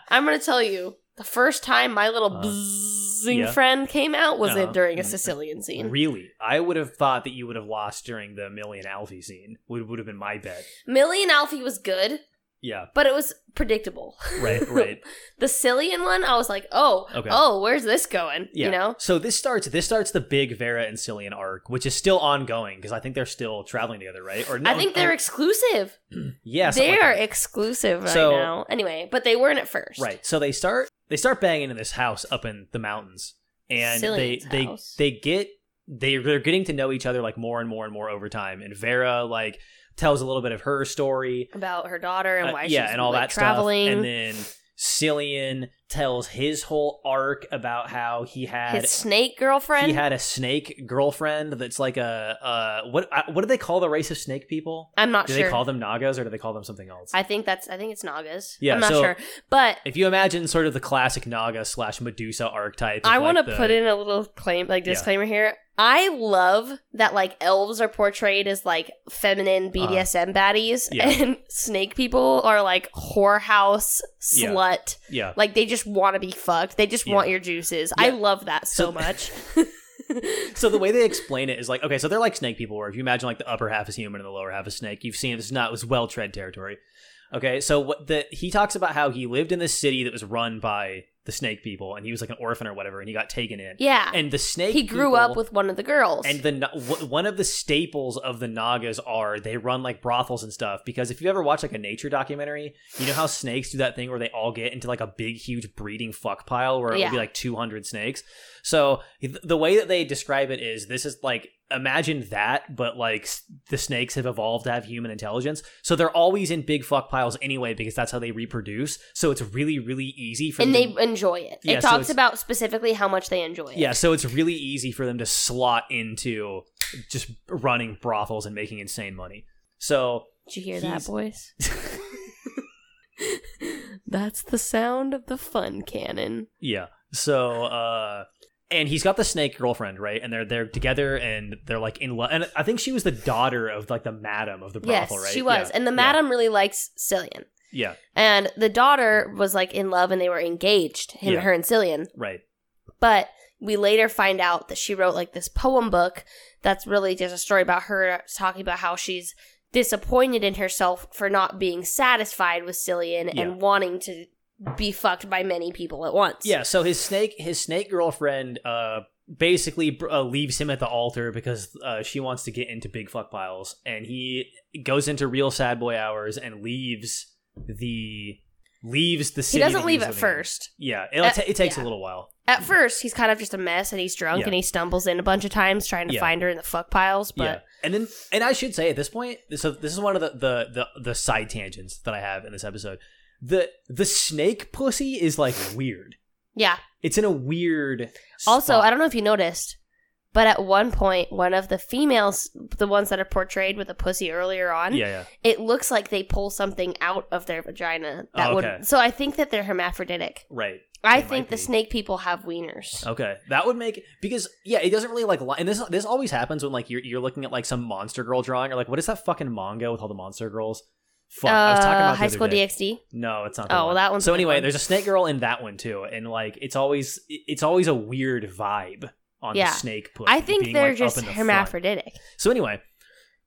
I'm gonna tell you. The first time my little Uh, bzzing yeah. friend came out was Uh-huh. it during a Sicilian scene. Really, I would have thought that you would have lost during the Millie and Alfie scene. Would would have been my bet. Millie and Alfie was good, Yeah, but it was predictable. right, right. the Cillian one, I was like, oh, Okay. oh, where's this going? Yeah. You know? So this starts this starts the big Vera and Cillian arc, which is still ongoing because I think they're still traveling together, right? Or no, I think they're or- exclusive. yeah, something they are exclusive right So- now. Anyway, but they weren't at first. right. So they start they start banging in this house up in the mountains, and Cillian's they they they get they they're getting to know each other like more and more and more over time. And Vera like tells a little bit of her story, About her daughter and Uh, why yeah, she's and all like, that traveling. stuff. And then Cillian tells his whole arc about how he had His snake girlfriend. he had a snake girlfriend that's like a uh what uh, what do they call the race of snake people? I'm not Do sure. Do they call them Nagas or do they call them something else? I think that's. I think it's Nagas. Yeah, I'm not so- sure, but if you imagine sort of the classic Naga slash Medusa archetype, I want to the- put in a little claim, like Yeah. disclaimer here. I love that like elves are portrayed as like feminine BDSM baddies, Uh-huh. Yeah. and snake people are like whorehouse Yeah. slut. yeah. Like they just want to be fucked. They just Yeah. want your juices. I love that so, So- much. So the way they explain it is like okay, so they're like snake people, where if you imagine like the upper half is human and the lower half is snake, you've seen this is not it was well tread territory. Okay, so what the he talks about how he lived in this city that was run by the snake people, and he was like an orphan or whatever, and he got taken in. yeah, And the snake he grew people- up with one of the girls. And the one of the staples of the Nagas are they run like brothels and stuff because if you ever watch like a nature documentary, you know how snakes do that thing where they all get into like a big huge breeding fuck pile where it Yeah. be like 200 snakes. So the way that they describe it is this is like imagine that but like the snakes have evolved to have human intelligence. So they're always in big fuck piles anyway because that's how they reproduce. So it's really really easy for and them they enjoy it. Yeah, it so talks it's- about specifically how much they enjoy it. yeah, so it's really easy for them to slot into just running brothels and making insane money. So Did you hear He's- that, boys? That's the sound of the fun cannon. yeah, so uh, and he's got the snake girlfriend, right? And they're they're together and they're like in love. And I think she was the daughter of like the madam of the Yes, brothel, right? she was. Yeah, And the yeah, madam really likes Cillian. Yeah, And the daughter was like in love and they were engaged, him, Yeah. her and Cillian. right. But we later find out that she wrote like this poem book that's really just a story about her talking about how she's disappointed in herself for not being satisfied with Cillian Yeah. and wanting to be fucked by many people at once. Yeah, so his snake his snake girlfriend uh basically uh, leaves him at the altar because uh, she wants to get into big fuck piles and he goes into real sad boy hours and leaves the leaves the scene. He doesn't leave at first. Yeah, it'll Uh, ta- it takes yeah. a little while. At first, he's kind of just a mess and he's drunk Yeah. and he stumbles in a bunch of times trying to Yeah. find her in the fuck piles. But yeah, and then and I should say at this point, so this is one of the the the, the side tangents that I have in this episode. The the snake pussy is like weird. yeah. It's in a weird. Also. I don't know if you noticed, but at one point, one of the females, the ones that are portrayed with a pussy earlier on, Yeah, yeah. it looks like they pull something out of their vagina. That Oh, okay. would. So I think that they're hermaphroditic. Right. I think the snake people have wieners. Okay, that would make because yeah, it doesn't really like li- and this this always happens when like you're you're looking at like some monster girl drawing or like what is that fucking manga with all the monster girls? Fuck, I was talking Uh, about High School day. DxD. No, it's not. Oh, well, one. that one's So anyway, one. there's a snake girl in that one too, and like it's always it's always a weird vibe on Yeah. the snake. Pussy I think they're like, just the front. hermaphroditic. So anyway,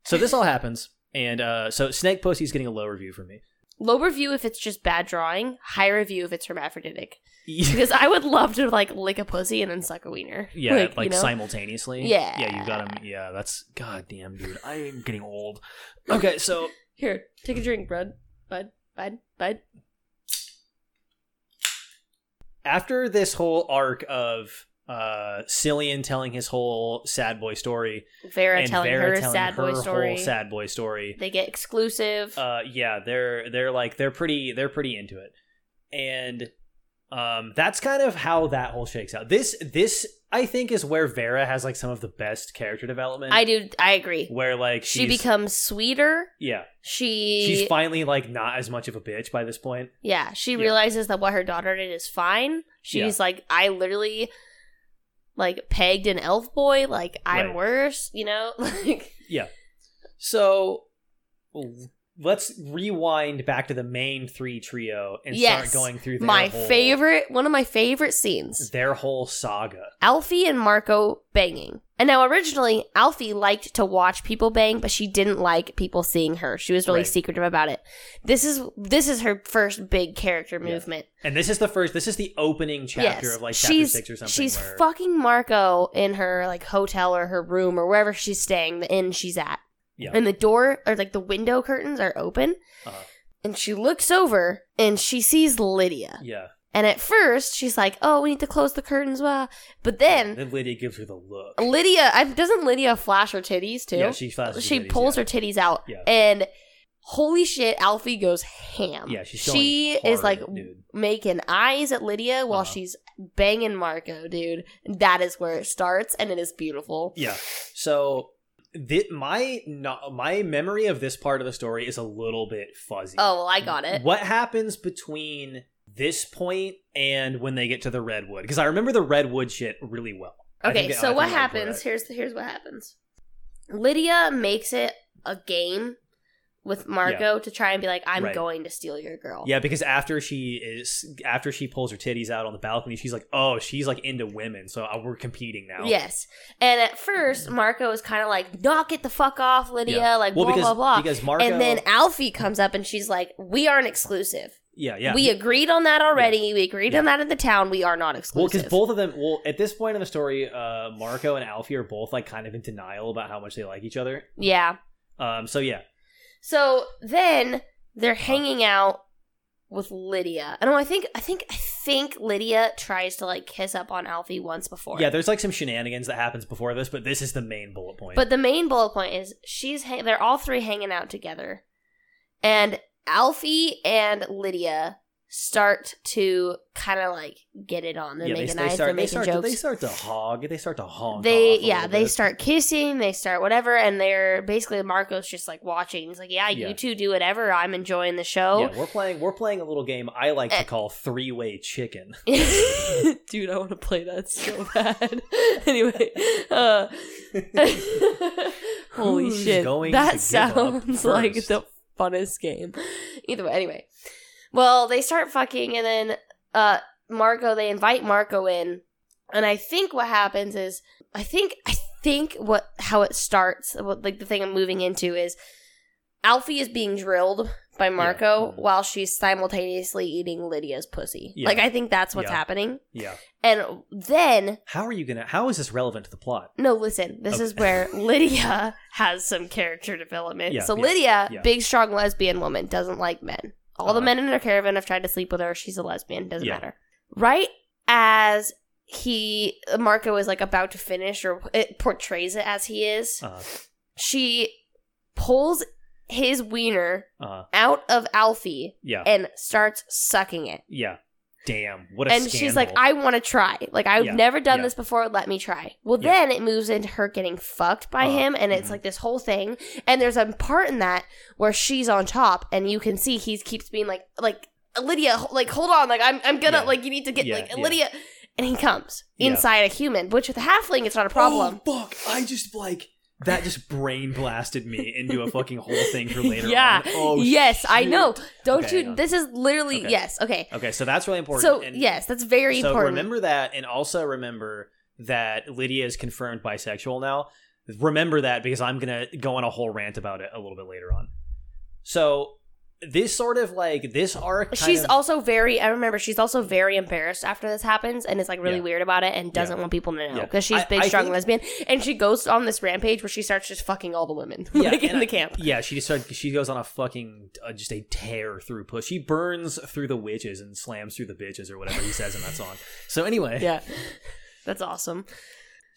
so this all happens, and uh so snake pussy's getting a low review from me. Low review if it's just bad drawing. High review if it's hermaphroditic. Because I would love to like lick a pussy and then suck a wiener. Yeah, like, you know? simultaneously. Yeah. yeah, you got him. Yeah, that's goddamn, dude. I am getting old. Okay, so Here, take a drink, bud. Bud, bud, bud. after this whole arc of uh Cillian telling his whole sad boy story Vera telling Vera her telling sad boy her story. whole sad boy story, They get exclusive. uh yeah, they're they're like they're pretty they're pretty into it. And um that's kind of how that whole shakes out. This this I think is where Vera has like some of the best character development. I do. I agree. where like She becomes sweeter. yeah She she's finally like not as much of a bitch by this point. yeah. She Yeah. realizes that what her daughter did is fine. She's like, I literally like pegged an elf boy. Like I'm Right. worse. You know. Like Yeah. So let's rewind back to the main three trio and Yes. start going through my whole, favorite. One of my favorite scenes. their whole saga. Alfie and Marco banging. And now originally Alfie liked to watch people bang, but she didn't like people seeing her. She was really Right. secretive about it. This is this is her first big character Yeah. movement. And this is the first. This is the opening chapter yes. of like chapter she's, six or something. She's where, fucking Marco in her like hotel or her room or wherever she's staying, the inn she's at. Yeah. And the door or like the window curtains are open. Uh-huh. And she looks over and she sees Lydia. yeah. And at first she's like, "Oh, we need to close the curtains." Well, but then Then Lydia gives her the look. Lydia, I, doesn't Lydia flash her titties too? Yeah, she flashes. she her titties, pulls yeah. her titties out, Yeah. and Holy shit, Alfie goes ham. Yeah, she's she is like dude. making eyes at Lydia while Uh-huh. she's banging Marco, dude. That is where it starts, and it is beautiful. Yeah. So thi- my no, my memory of this part of the story is a little bit fuzzy. Oh, well, I got it. What happens between this point and when they get to the redwood? Because I remember the redwood shit really well. Okay, so what happens? Here's here's what happens. Lydia makes it a game with Marco to try and be like, "I'm Right. going to steal your girl." Yeah, because after she is after she pulls her titties out on the balcony, she's like, "Oh, she's like into women, so uh, we're competing now." Yes. And at first, Marco is kind of like, "Knock it the fuck off, Lydia!" Yeah. Like Well, blah because blah blah. because Marco, and then Alfie comes up and she's like, "We aren't exclusive. yeah, yeah, We agreed on that already. We agreed on that in the town. We are not exclusive. Well, because both of them, well, at this point in the story, uh, Marco and Alfie are both like kind of in denial about how much they like each other. yeah. Um, so yeah, So then they're hanging out with Lydia. And oh, I think I think I think Lydia tries to like kiss up on Alfie once before. yeah. There's like some shenanigans that happens before this, but this is the main bullet point. But the main bullet point is she's hang- they're all three hanging out together, and Alfie and Lydia start to kind of like get it on. They're yeah, they, making they eyes. start, they're they making start, to, jokes. they start to hog. They start to honk. They yeah they bit. start kissing. They start whatever, and they're basically Marco's just like watching. He's like, yeah, Yeah. you two do whatever. I'm enjoying the show. Yeah, we're playing. We're playing a little game I like Eh. to call three way chicken. Dude, I want to play that so bad. anyway, uh, holy Who's shit, that to give up sounds like the funnest game. Either way, anyway, well, they start fucking, and then uh, Marco, they invite Marco in, and I think what happens is, I think, I think what how it starts, what like the thing I'm moving into is. Alfie is being drilled by Marco Mhm. while she's simultaneously eating Lydia's pussy. Yeah. Like I think that's what's Yeah. happening. Yeah. And then, How are you gonna? How is this relevant to the plot? no, listen, this Okay. is where Lydia has some character development. Yeah, so yeah, Lydia, yeah. big, strong lesbian woman, doesn't like men. All the Uh-huh. men in her caravan have tried to sleep with her. She's a lesbian. Doesn't Yeah. matter. Right as he Marco is like about to finish, or it portrays it as he is, Uh, she pulls his wiener uh, out of Alfie yeah, and starts sucking it. yeah. Damn, what a and she's like. I want to try. Like, I've Yeah, never done yeah. this before. Let me try. Well, Yeah. then it moves into her getting fucked by Uh-huh, him, and it's mhm. like this whole thing. And there's a part in that where she's on top, and you can see he keeps being like, like Lydia, ho- like hold on, like I'm, I'm gonna, Yeah. like you need to get, Yeah, like yeah. Lydia, and he comes Yeah. inside a human, which with a halfling, it's not a problem. Oh fuck! I just like that. Just brain blasted me into a fucking whole thing for later. Yeah. on. Oh yes, I know. Don't Okay, you? Um, this is literally Okay. yes. Okay. Okay, so that's really important. So and yes, that's very so important. remember that, and also remember that Lydia is confirmed bisexual now. Remember that because I'm gonna go on a whole rant about it a little bit later on. So this sort of like this arc. She's of- also very. I remember she's also very embarrassed after this happens, and is like really Yeah. weird about it, and doesn't want people to know Yeah. because she's I- big, I strong think- lesbian, and she goes on this rampage where she starts just fucking all the women, Yeah, like in and the camp. Yeah, she just started, she goes on a fucking uh, just a tear through push. She burns through the witches and slams through the bitches or whatever he says in that song. So anyway, Yeah, that's awesome.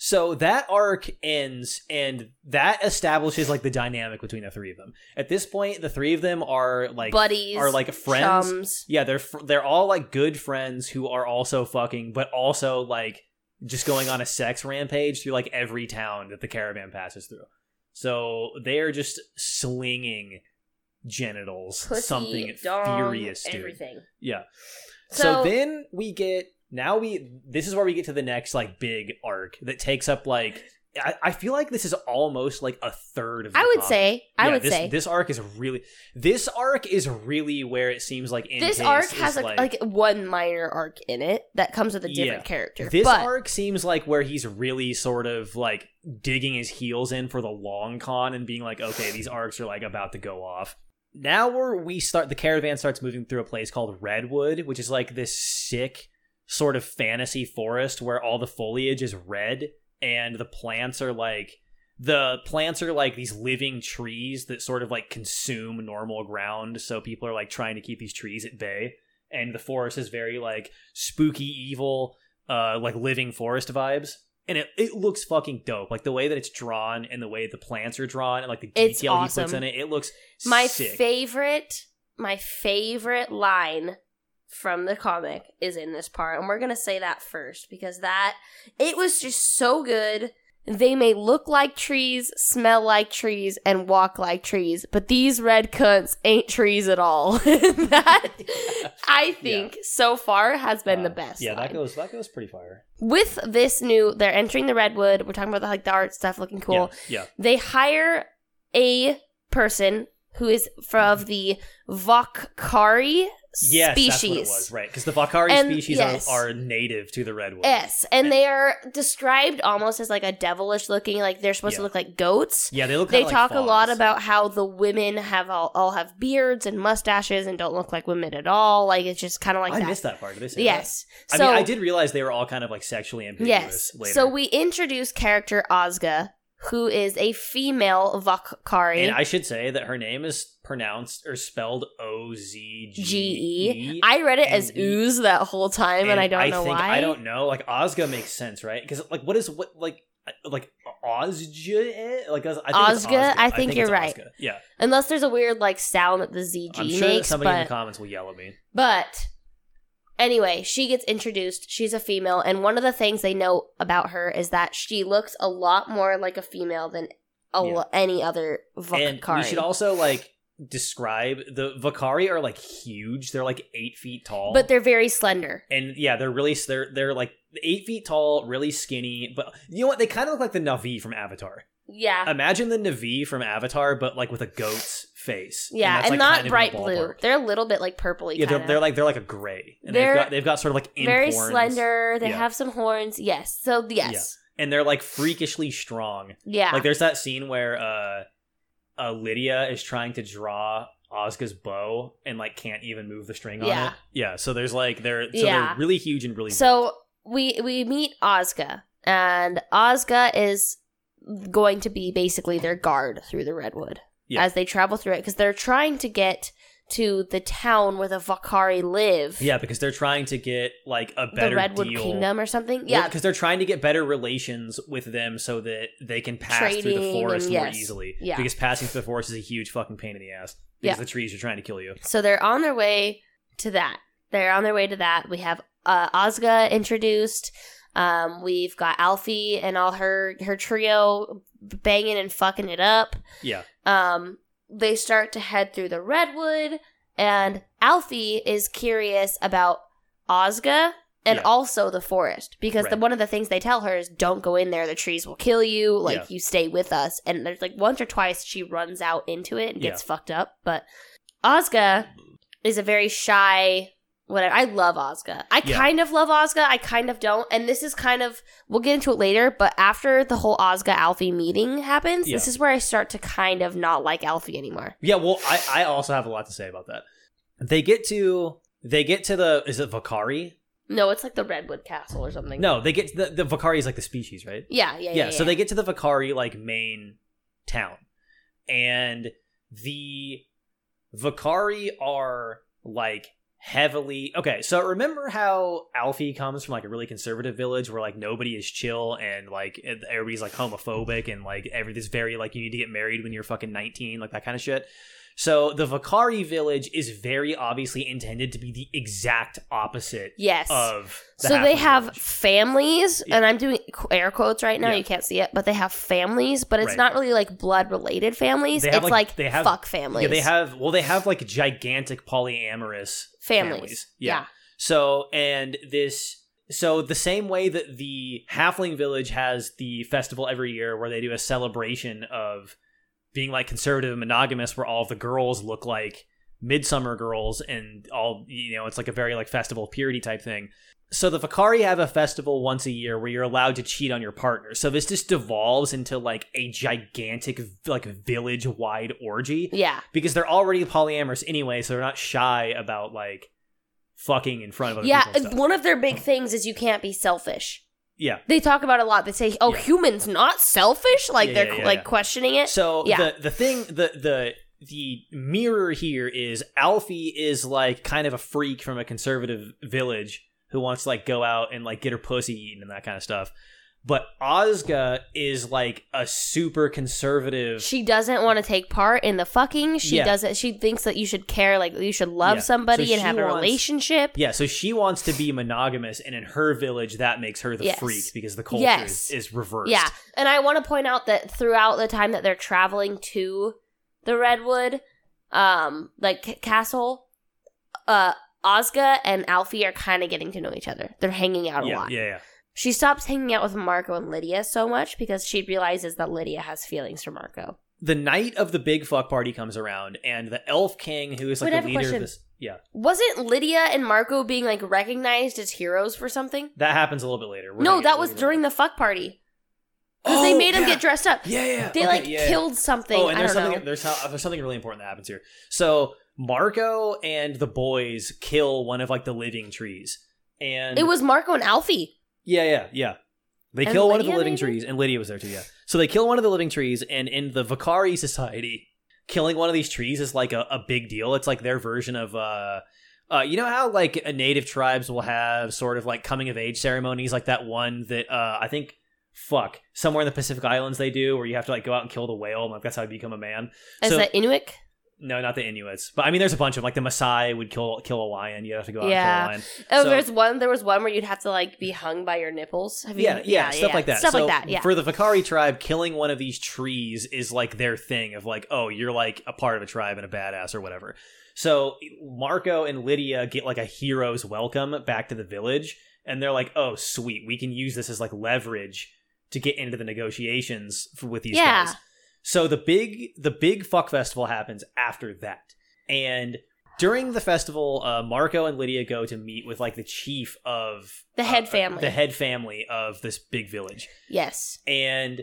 So that arc ends and that establishes like the dynamic between the three of them. At this point, the three of them are like Buddies are like friends. chums. Yeah, they're fr- they're all like good friends who are also fucking, but also like just going on a sex rampage through like every town that the caravan passes through. So they are just slinging genitals, Pussy, something dong, furious, dude. everything. Yeah. So, So- then we get now we this is where we get to the next like big arc that takes up like I, I feel like this is almost like a third of. The I would comic. say. I Yeah, would this, say this arc is really this arc is really where it seems like in this arc has a, like, one minor arc in it that comes with a different Yeah. character. this but arc seems like where he's really sort of like digging his heels in for the long con and being like okay these arcs are like about to go off now we're we start the caravan starts moving through a place called redwood which is like this sick sort of fantasy forest where all the foliage is red and the plants are like the plants are like these living trees that sort of like consume normal ground so people are like trying to keep these trees at bay and the forest is very like spooky evil uh like living forest vibes and it, it looks fucking dope. Like the way that it's drawn and the way the plants are drawn and like the detail he puts in it, it looks My sick. favorite, my favorite line from the comic is in this part, and we're gonna say that first because that it was just so good. They may look like trees, smell like trees, and walk like trees, but these red cunts ain't trees at all. that I think so far has been the Uh, best. Yeah, that goes that goes pretty fire. with this new. They're entering the redwood. We're talking about the, like the art stuff, looking cool Yeah, they hire a person who is from the yeah. Yes, species. that's what it was, right? Because the Vakari And- species yes. are, are native to the redwood. Yes, and they are described almost as like a devilish looking, like they're supposed to look like goats. Yeah, they look. They talk like a lot about how the women have all, all have beards and mustaches and don't look like women at all. Like it's just kind of like I that. missed that part. Did they say Yes. that? So I mean, I did realize they were all kind of like sexually ambiguous. yes. Later. So we introduce character Ozga, who is a female Vakari. And I should say that her name is pronounced or spelled O Z G E. I read it as and- ooze that whole time, and, I don't know think, why. I don't know. Like Ozga makes sense, right? Because like, what is what like like Ozja? Like I think Ozga? I think it's you're right. Ozga. Yeah, Unless there's a weird like sound that the ZG I'm sure makes, somebody in the comments will yell at me. but anyway, she gets introduced. She's a female, and one of the things they know about her is that she looks a lot more like a female than a Yeah. any other And Vakari. we should also like describe the Vakari are like huge. They're like eight feet tall, but they're very slender. and yeah, they're really they're they're like eight feet tall, really skinny. But you know what? They kind of look like the Na'vi from Avatar. Yeah, Imagine the Na'vi from Avatar, but like with a goat's face. yeah, and, that's, like, not kind of bright blue. ballpark. They're a little bit like purpley. Yeah, they're, they're like they're like a gray, and They're they've got they've got sort of like very horns, slender. They Yeah. have some horns. Yes, so yes, and they're like freakishly strong. yeah, Like there's that scene where uh, uh Lydia is trying to draw Ozga's bow and like can't even move the string on Yeah. it. Yeah, so there's like they're so Yeah. they're really huge and really So we we meet Ozga, and Ozga is going to be basically their guard through the redwood Yeah. as they travel through it because they're trying to get to the town where the Vakari live. yeah because they're trying to get like a better the Redwood deal. Kingdom or something. Yeah, because they're trying to get better relations with them so that they can pass through the forest and more yes. easily. Yeah. Because passing through the forest is a huge fucking pain in the ass. Because Yeah. the trees are trying to kill you. so they're on their way to that. They're on their way to that. We have uh, Ozga introduced. Um, we've got Alfie and all her her trio banging and fucking it up. Yeah. um, they start to head through the redwood, and Alfie is curious about Ozga and Yeah. also the forest because the, one of the things they tell her is don't go in there; the trees will kill you. Like Yeah. you stay with us. And there's like once or twice she runs out into it and gets fucked up, but Ozga is a very shy. Whatever. I love Ozga. I Yeah. kind of love Ozga. I kind of don't. And this is kind of we'll get into it later. But after the whole Ozga Alfie meeting happens, this is where I start to kind of not like Alfie anymore. Yeah, well, I, I also have a lot to say about that. They get to they get to the is it Vakari? No, it's like the Redwood Castle or something. No, they get to the, the Vakari is like the species, right? Yeah, yeah, yeah. yeah, so they get to the Vakari like main town, and the Vakari are like heavily okay. So remember how Alfie comes from like a really conservative village where like nobody is chill and like everybody's like homophobic and like everything's very like you need to get married when you're fucking nineteen, like that kind of shit. So the Vakari village is very obviously intended to be the exact opposite yes. of. The so they have village. families, Yeah. and I'm doing air quotes right now. Yeah. You can't see it, but they have families, but it's Right. not really like blood related families. It's like, like- they have- fuck families. Yeah, they have. Well, they have like gigantic polyamorous families. families. Yeah. Yeah. So and this. So the same way that the Halfling Village has the festival every year, where they do a celebration of being like conservative and monogamous, where all the girls look like midsummer girls, and all you know, it's like a very like festival of purity type thing. So the Vakari have a festival once a year where you're allowed to cheat on your partner. So this just devolves into like a gigantic like village wide orgy Yeah. because they're already polyamorous anyway, so they're not shy about like fucking in front of other Yeah. people. stuff. One of their big things is you can't be selfish. yeah. They talk about it a lot. They say, "Oh, Yeah. humans not selfish." Like Yeah, they're yeah, yeah, like yeah. questioning it. So Yeah. the the thing the the the mirror here is Alfie is like kind of a freak from a conservative village who wants to like go out and like get her pussy eaten and that kind of stuff. But Ozga is like a super conservative. She doesn't want to take part in the fucking. She Yeah. doesn't. She thinks that you should care, like you should love Yeah. somebody So and she have a wants- relationship. yeah, so she wants to be monogamous, and in her village, that makes her the Yes. freak because the culture Yes. is, is reversed. Yeah, and I want to point out that throughout the time that they're traveling to the Redwood, um, like c- castle, uh, Ozga and Alfie are kind of getting to know each other. They're hanging out a yeah, lot. yeah, yeah. She stops hanging out with Marco and Lydia so much because she realizes that Lydia has feelings for Marco. The night of the big fuck party comes around, and the Elf King, who is like Wait, the a leader of this, yeah, Wasn't Lydia and Marco being like recognized as heroes for something? that happens a little bit later. We're no, that was during the fuck party because they Oh, made him yeah. get dressed up. Yeah, yeah. They Okay, like yeah, killed something. Oh, and there's something know. there's there's something really important that happens here. So Marco and the boys kill one of like the living trees, and It was Marco and Alfie. yeah, yeah, yeah. They And kill one of the living maybe? trees, and Lydia was there too. Yeah. So they kill one of the living trees, and in the Vakari society, killing one of these trees is like a, a big deal. It's like their version of. uh uh, you know how like native tribes will have sort of like coming of age ceremonies, like that one that uh, I think, fuck, somewhere in the Pacific Islands they do, where you have to like go out and kill the whale, and like that's how you become a man. is So- the Inuit. No, not the Inuits. But I mean, there's a bunch of like the Maasai would kill kill a lion. You'd have to go out Yeah. and kill a lion. Oh, So- there's one. There was one where you'd have to like be hung by your nipples. You- Yeah, yeah, stuff like that. Stuff So like that. Yeah. For the Vakari tribe, killing one of these trees is like their thing of like, oh, you're like a part of a tribe and a badass or whatever. So Marco and Lydia get like a hero's welcome back to the village, and they're like, oh, sweet, we can use this as like leverage to get into the negotiations for, with these Yeah. guys. So the big the big fuck festival happens after that, and during the festival, uh, Marco and Lydia go to meet with like the chief of The head uh, family. the head family of this big village, yes. and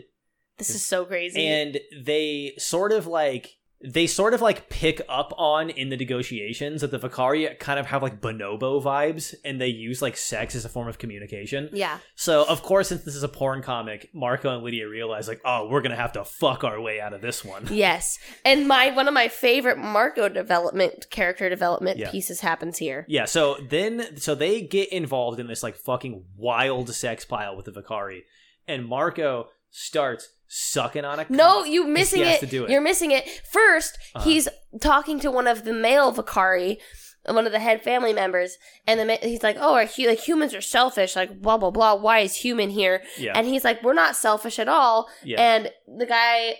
This is so crazy. and they sort of like they sort of like pick up on in the negotiations that the Vakari kind of have like bonobo vibes, and they use like sex as a form of communication. yeah. So of course, since this is a porn comic, Marco and Lydia realize like, oh, we're gonna have to fuck our way out of this one. Yes. And my one of my favorite Marco development character development Yeah. pieces happens here. Yeah, so then so they get involved in this like fucking wild sex pile with the Vakari, and Marco starts sucking on a No, you missing has it. to do it. You're missing it. 1st Uh-huh. he's talking to one of the male Vakari, one of the head family members, and the ma- he's like, "Oh, are hu- like humans are selfish? Like blah blah blah. Why is human here?" Yeah, And he's like, "We're not selfish at all." yeah, And the guy,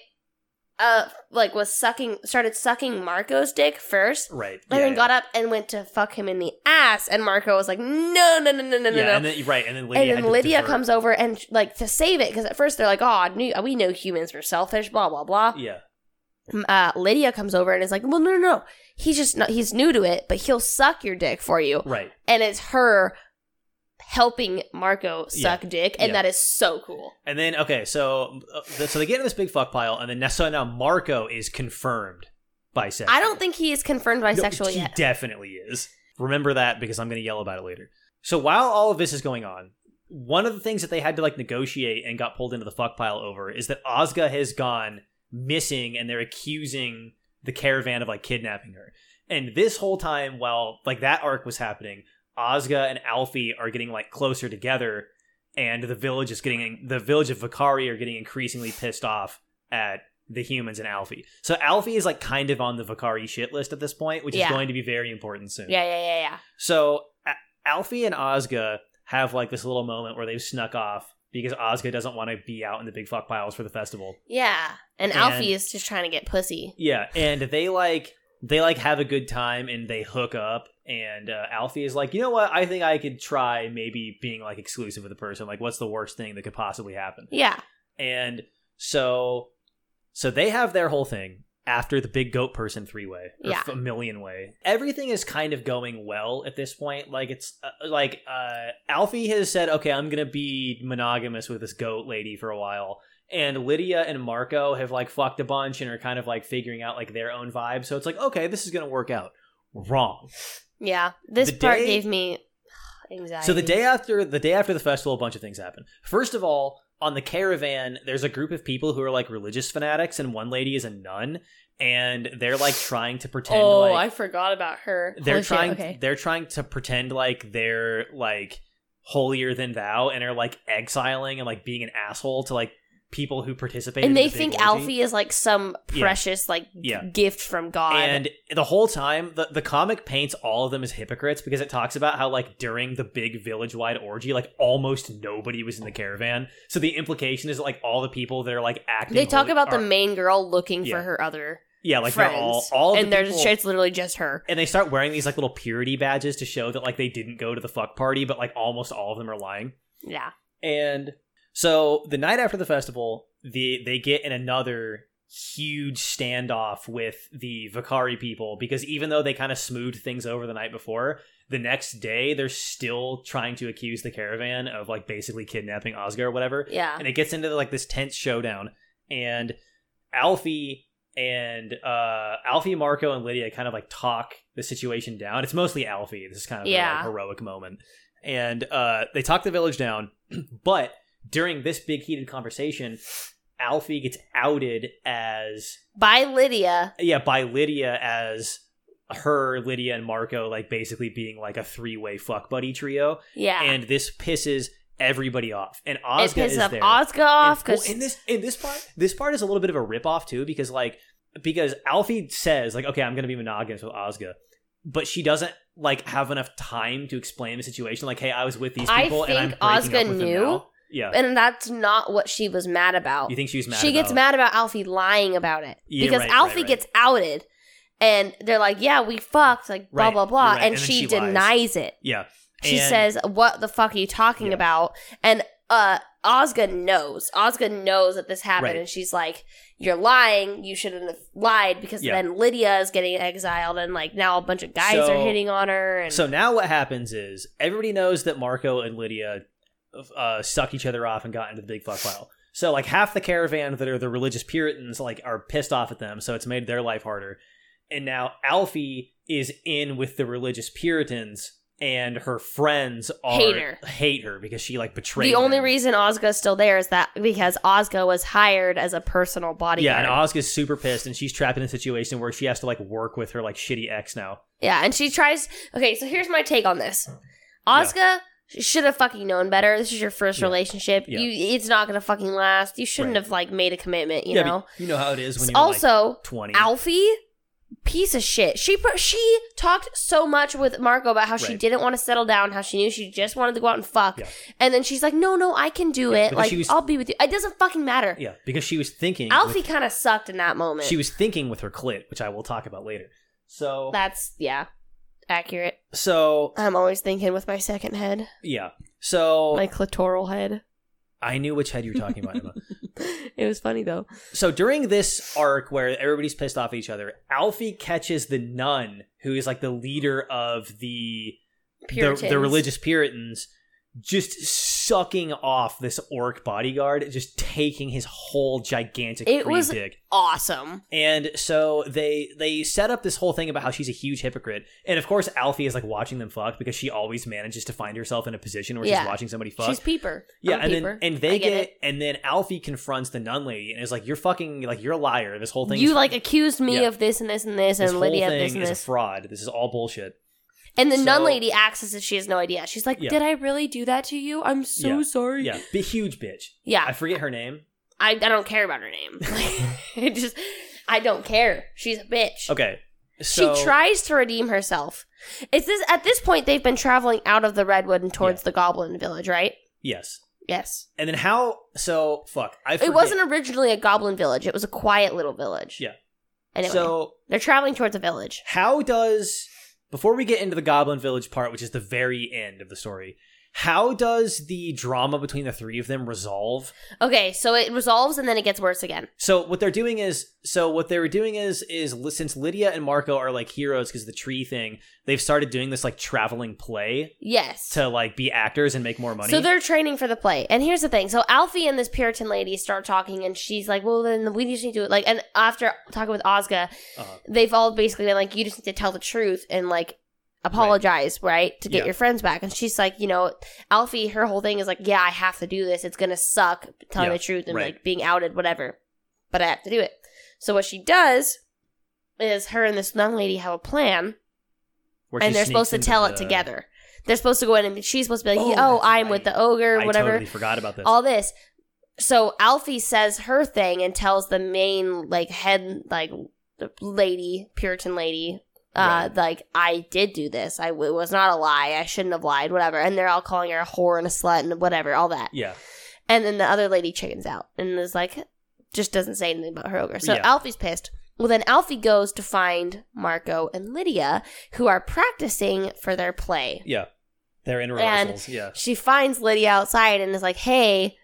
uh, like was sucking, started sucking Marco's dick first. right. And yeah, then yeah. got up and went to fuck him in the ass, and Marco was like, "No, no, no, no, no, no, yeah, no." and then right, and then Lydia, and then Lydia comes over and like to save it because at first they're like, "Oh, we know humans were selfish." Blah blah blah. Yeah, Uh, Lydia comes over and is like, "Well, no, no, no. He's just not, he's new to it, but he'll suck your dick for you." right. And it's her helping Marco Yeah. suck dick, and Yeah. that is so cool. And then okay, so uh, so they get in this big fuck pile, and then so now Marco is confirmed bisexual. I don't think he is confirmed No, bisexual he yet. definitely is. Remember that because I'm going to yell about it later. So while all of this is going on, one of the things that they had to like negotiate and got pulled into the fuck pile over is that Ozga has gone missing and they're accusing the caravan of like kidnapping her. And this whole time while like that arc was happening, Ozga and Alfie are getting like closer together and the village is getting the village of Vakari are getting increasingly pissed off at the humans and Alfie. So Alfie is like kind of on the Vakari shit list at this point, which Yeah. is going to be very important soon. Yeah, yeah, yeah, yeah. So A- Alfie and Ozga have like this little moment where they've snuck off because Ozga doesn't want to be out in the big fuck piles for the festival. Yeah, and, And- Alfie is just trying to get pussy. Yeah, and they like they like have a good time and they hook up and uh, Alfie is like, "You know what? I think I could try maybe being like exclusive with the person. Like what's the worst thing that could possibly happen?" Yeah, And so so they have their whole thing after the big goat person three way or Yeah. a million way. Everything is kind of going well at this point. Like it's uh, like uh Alfie has said, "Okay, I'm going to be monogamous with this goat lady for a while." And Lydia and Marco have like fucked a bunch and are kind of like figuring out like their own vibe. So it's like, "Okay, this is going to work out." Wrong. yeah. This The part day- gave me anxiety. So the day after the day after the festival, a bunch of things happen. First of all, on the caravan, there's a group of people who are like religious fanatics, and one lady is a nun, and they're like trying to pretend oh, like I forgot about her. they're Holy shit, trying okay. they're trying to pretend like they're like holier than thou and are like exiling and like being an asshole to like people who participate. and in they the think orgy. Alfie is like some Yeah. precious like Yeah. gift from God. And the whole time, the, the comic paints all of them as hypocrites because it talks about how, like, during the big village wide orgy, like, almost nobody was in the caravan. So the implication is that, like, all the people that are, like, acting. they talk holy- about the main girl looking Yeah. for her other Yeah, like, friends, they're all. all and the just, it's literally just her. And they start wearing these, like, little purity badges to show that, like, they didn't go to the fuck party, but, like, almost all of them are lying. Yeah, And so the night after the festival, the they get in another huge standoff with the Vakari people because even though they kind of smoothed things over the night before, the next day they're still trying to accuse the caravan of like basically kidnapping Ozga or whatever. yeah. And it gets into like this tense showdown and Alfie and uh Alfie, Marco, and Lydia kind of like talk the situation down. It's mostly Alfie. This is kind of a like, heroic moment. And uh they talk the village down, but during this big heated conversation, Alfie gets outed as By Lydia. yeah, by Lydia as her, Lydia, and Marco like basically being like a three way fuck buddy trio. Yeah. And this pisses everybody off. And pisses is up there. Ozga off well, because in this in this part this part is a little bit of a rip off too because like because Alfie says like okay I'm gonna be monogamous with Ozga, but she doesn't like have enough time to explain the situation like hey I was with these I people and I'm breaking Ozga up with them knew, now. Yeah and that's not what she was mad about. you think she was mad she gets mad about Alfie lying about it Yeah, because right, Alfie right, right. gets outed, and they're like, "Yeah, we fucked," like blah blah blah, and, and she, she denies it. yeah She And- says, "What the fuck are you talking Yeah. about?" And uh, Ozga knows. Ozga knows that this happened, Right. and she's like, "You're lying. You shouldn't have lied because Yeah. then Lydia is getting exiled, and like now a bunch of guys So- are hitting on her." And So now what happens is everybody knows that Marco and Lydia uh, suck each other off and got into the big fuck pile. So like half the caravan that are the religious Puritans like are pissed off at them, so it's made their life harder. And now Alfie is in with the religious Puritans, and her friends are Hate her. hate her because she like betrayed. the only them. reason Ozga's still there is that because Ozga was hired as a personal bodyguard. Yeah, and Ozga's super pissed, and she's trapped in a situation where she has to like work with her like shitty ex now. Yeah, and she tries. Okay, so here's my take on this. Ozga should have fucking known better. This is your first Yeah. relationship. Yeah. You, it's not gonna fucking last. You shouldn't Right. have like made a commitment. You yeah, know. you know how it is when you're also, like twenty. Alfie, piece of shit. She she talked so much with Marco about how she didn't want to settle down, how she knew she just wanted to go out and fuck, and then she's like, "No, no, I can do it. Like, was- I'll be with you. It doesn't fucking matter." Yeah, because she was thinking. Alfie kind of sucked in that moment. she was thinking with her clit, which I will talk about later. So, That's yeah, accurate. so I'm always thinking with my second head, yeah, so my clitoral head. I knew which head you were talking about. Emma. it was funny though. so during this arc where everybody's pissed off at each other, Alfie catches the nun who is like the leader of the the, the religious Puritans, just sucking off this orc bodyguard, just taking his whole gigantic It green was- dick. awesome. And so they they set up this whole thing about how she's a huge hypocrite. And of course Alfie is like watching them fuck because she always manages to find herself in a position where Yeah. she's watching somebody fuck. She's peeper. yeah, I'm and peeper. then and I they get get, it. and then Alfie confronts the nun lady and is like, "You're fucking like you're a liar. This whole thing, you like accused me Yeah. of this and this and this, this and Lydia of this and is a fraud. This is all bullshit." And the nun lady acts as if she has no idea. She's like, Yeah. "Did I really do that to you? I'm so Yeah. sorry." Yeah, the huge bitch. yeah. I forget her name. I, I don't care about her name. I just I don't care. She's a bitch. Okay, so she tries to redeem herself. It's this at this point they've been traveling out of the redwood and towards Yeah. the goblin village, right? yes, Yes. and then how? So fuck. I forget. It wasn't originally a goblin village. It was a quiet little village. Yeah. Anyway, So they're traveling towards a village. how does before we get into the goblin village part which is the very end of the story how does the drama between the three of them resolve Okay, so it resolves and then it gets worse again. so what they're doing is so what they were doing is is since lydia and marco are like heroes because the tree thing they've started doing this like traveling play Yes. to like be actors and make more money So they're training for the play. And here's the thing. So Alfie and this Puritan lady start talking and she's like, Well then we just need to like and after talking with Ozga, Uh-huh. they've all basically been like, You just need to tell the truth and like apologize, right? To get Yeah. your friends back. And she's like, you know, Alfie, her whole thing is like, Yeah, I have to do this. It's gonna suck telling Yeah, the truth and right. like being outed, whatever. But I have to do it. So what she does is her and this young lady have a plan and they're supposed to tell it together. they're supposed to go in and she's supposed to be like, Oh, oh, I'm right. with the ogre, I whatever. totally forgot about this. all this. So Alfie says her thing and tells the main like head like the lady Puritan lady, uh, Right. like I did do this. I it was not a lie. I shouldn't have lied. Whatever. And they're all calling her a whore and a slut and whatever. All that. yeah, And then the other lady chickens out and is like, just doesn't say anything about her ogre. So Yeah. Alfie's pissed. Well, then Alfie goes to find Marco and Lydia, who are practicing for their play. yeah, they're in And- rehearsals. yeah, She finds Lydia outside and is like, "Hey,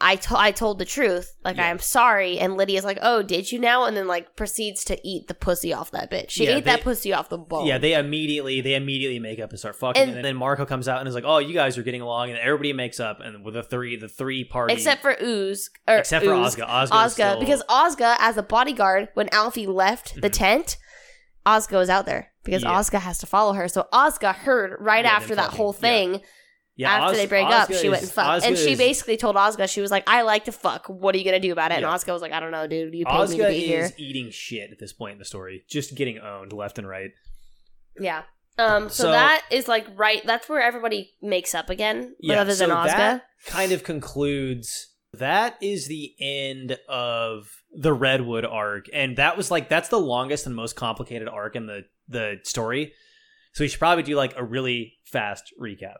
I to- I told the truth. Like Yeah. I'm sorry." And Lydia's like, "Oh, did you now?" And then like proceeds to eat the pussy off that bitch. She Yeah, ate that pussy off the bone. yeah. They immediately they immediately make up and start fucking, And- and, then Marco comes out and is like, "Oh, you guys are getting along," and everybody makes up, and with the three the three party Except for Ooze, or except for Ozga, Ozga, Ozga, still- because Ozga, as a bodyguard, when Alfie left the Mhm. tent, Ozga was out there because Yeah. Ozga has to follow her. So Ozga heard right Yeah, after that fucking- whole thing. yeah, after Oz- they break up, Ozga she went is- and fucked. Ozga And she is- basically told Ozga, she was like, I like to fuck. What are you going to do about it? Yeah. And Ozga was like, I don't know, dude. You paid me to Ozga be here. is eating shit at this point in the story, just getting owned left and right. Yeah. Um. So, So- that is like right. That's where everybody makes up again. But Yeah, other than so Ozga. that kind of concludes. That is the end of the Redwood arc, and that was like that's the longest and most complicated arc in the the story. So we should probably do like a really fast recap.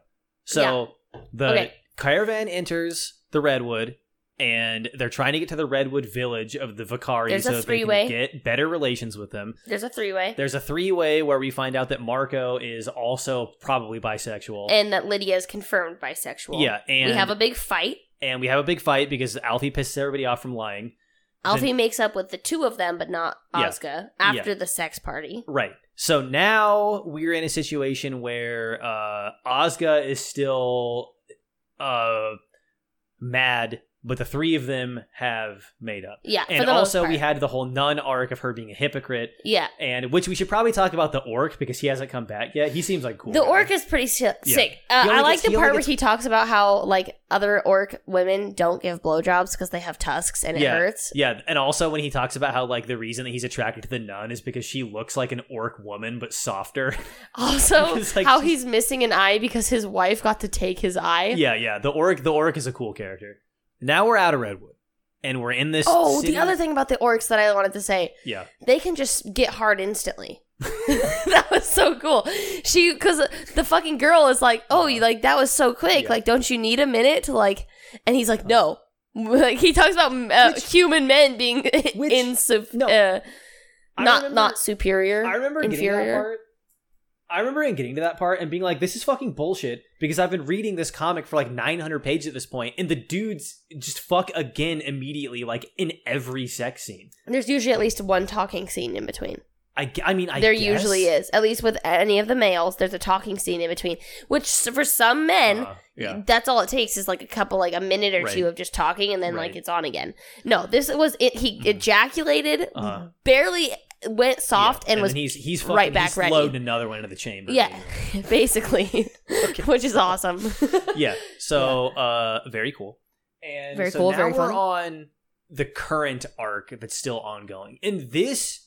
So the Okay. caravan enters the Redwood, and they're trying to get to the Redwood village of the Vakari There's a so that they three-way. can get better relations with them. There's a three way, There's a three way where we find out that Marco is also probably bisexual. and that Lydia is confirmed bisexual. yeah, and we have a big fight. and we have a big fight because Alfie pisses everybody off from lying. Alfie makes up with the two of them, but not Yeah. Ozga after the sex party. Right. So now we're in a situation where uh Ozga is still uh mad, but the three of them have made up. Yeah, And also we had the whole nun arc of her being a hypocrite, yeah. and which we should probably talk about the orc because he hasn't come back yet. He seems like cool. The guy. orc is pretty si- Yeah. sick. Uh, I like gets- the part where he talks about how like other orc women don't give blowjobs because they have tusks and it Yeah. hurts. Yeah, and also when he talks about how like the reason that he's attracted to the nun is because she looks like an orc woman but softer. Also, like how he's missing an eye because his wife got to take his eye. yeah, yeah. The orc, the orc is a cool character. Now we're out of Redwood, and we're in this. Oh, city- the other thing about the orcs that I wanted to say, Yeah, they can just get hard instantly. that was so cool. She, because the fucking girl is like, "Oh, you like that was so quick. Yeah. Like, don't you need a minute to like?" And he's like, "No." Like he talks about uh, Which- human men being Which- no. uh, not remember- not superior. I remember inferior. Part. I remember in getting to that part and being like, "This is fucking bullshit," because I've been reading this comic for like 900 pages at this point, and the dudes just fuck again immediately, like in every sex scene. And there's usually at least one talking scene in between. I, I mean, I there guess. usually is, at least with any of the males. There's a talking scene in between, which for some men, Uh, yeah, that's all it takes is like a couple, like a minute or Right. two of just talking, and then like it's on again. No, this was it. He Mhm. ejaculated, Uh-huh. barely went soft, Yeah. and, was he's he's fucking, right back he's ready. loading another one into the chamber. yeah, basically, which is awesome. yeah. So uh very cool. And Very so cool, now very we're fun. on the current arc that's still ongoing. And this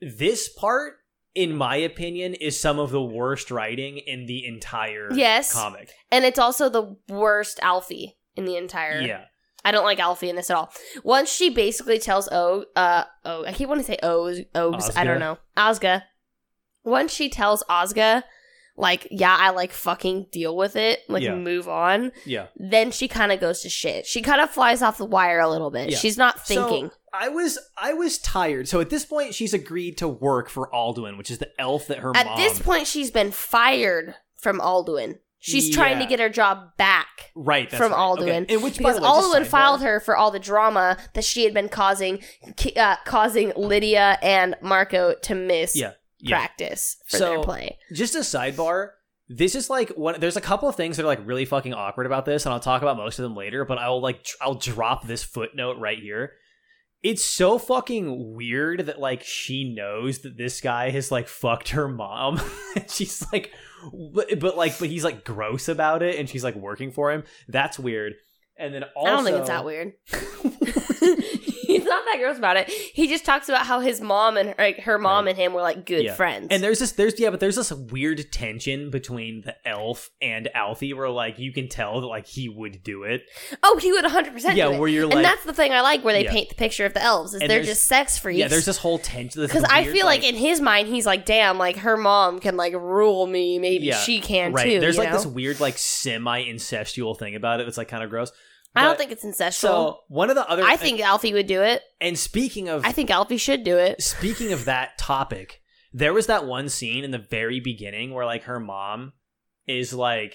this part, in my opinion, is some of the worst writing in the entire Yes. comic. and it's also the worst Alfie in the entire. Yeah. I don't like Alfie in this at all. Once she basically tells O, uh, oh, I keep wanting to say O's, O's, I don't know, Ozga. Once she tells Ozga, like, yeah, I like fucking deal with it, like, Yeah. move on. Yeah. Then she kind of goes to shit. She kind of flies off the wire a little bit. Yeah. She's not thinking. So I was I was tired. So at this point she's agreed to work for Alduin, which is the elf that her At mom this point, she's been fired from Alduin. She's trying to get her job back. right from right. Alduin. Okay. And which by because the way, Alduin sidebar- filed her for all the drama that she had been causing, uh, causing Lydia and Marco to miss Yeah. Yeah. practice for So- their play. just a sidebar this is like one there's a couple of things that are like really fucking awkward about this and i'll talk about most of them later but i'll like tr- i'll drop this footnote right here it's so fucking weird that like she knows that this guy has like fucked her mom and she's like but, but like but he's like gross about it and she's like working for him that's weird and then also I don't think it's that weird. he's not that gross about it. He just talks about how his mom and like her mom and him were like good Yeah. friends. And there's this, there's yeah, but there's this weird tension between the elf and Alfie, where like you can tell that like he would do it. oh, he would 100 percent Yeah, do it. where you're like, and that's the thing I like where they Yeah. paint the picture of the elves is And they're just sex freaks. yeah, there's this whole tension because I feel like, in his mind he's like, damn, like her mom can like rule me. Maybe Yeah, she can right. too. there's like know? this weird like semi incestual thing about it It's like kind of gross. I don't think it's incestual. so. One of the other, I think Alfie would do it. and speaking of, I think Alfie should do it. speaking of that topic, there was that one scene in the very beginning where like her mom is like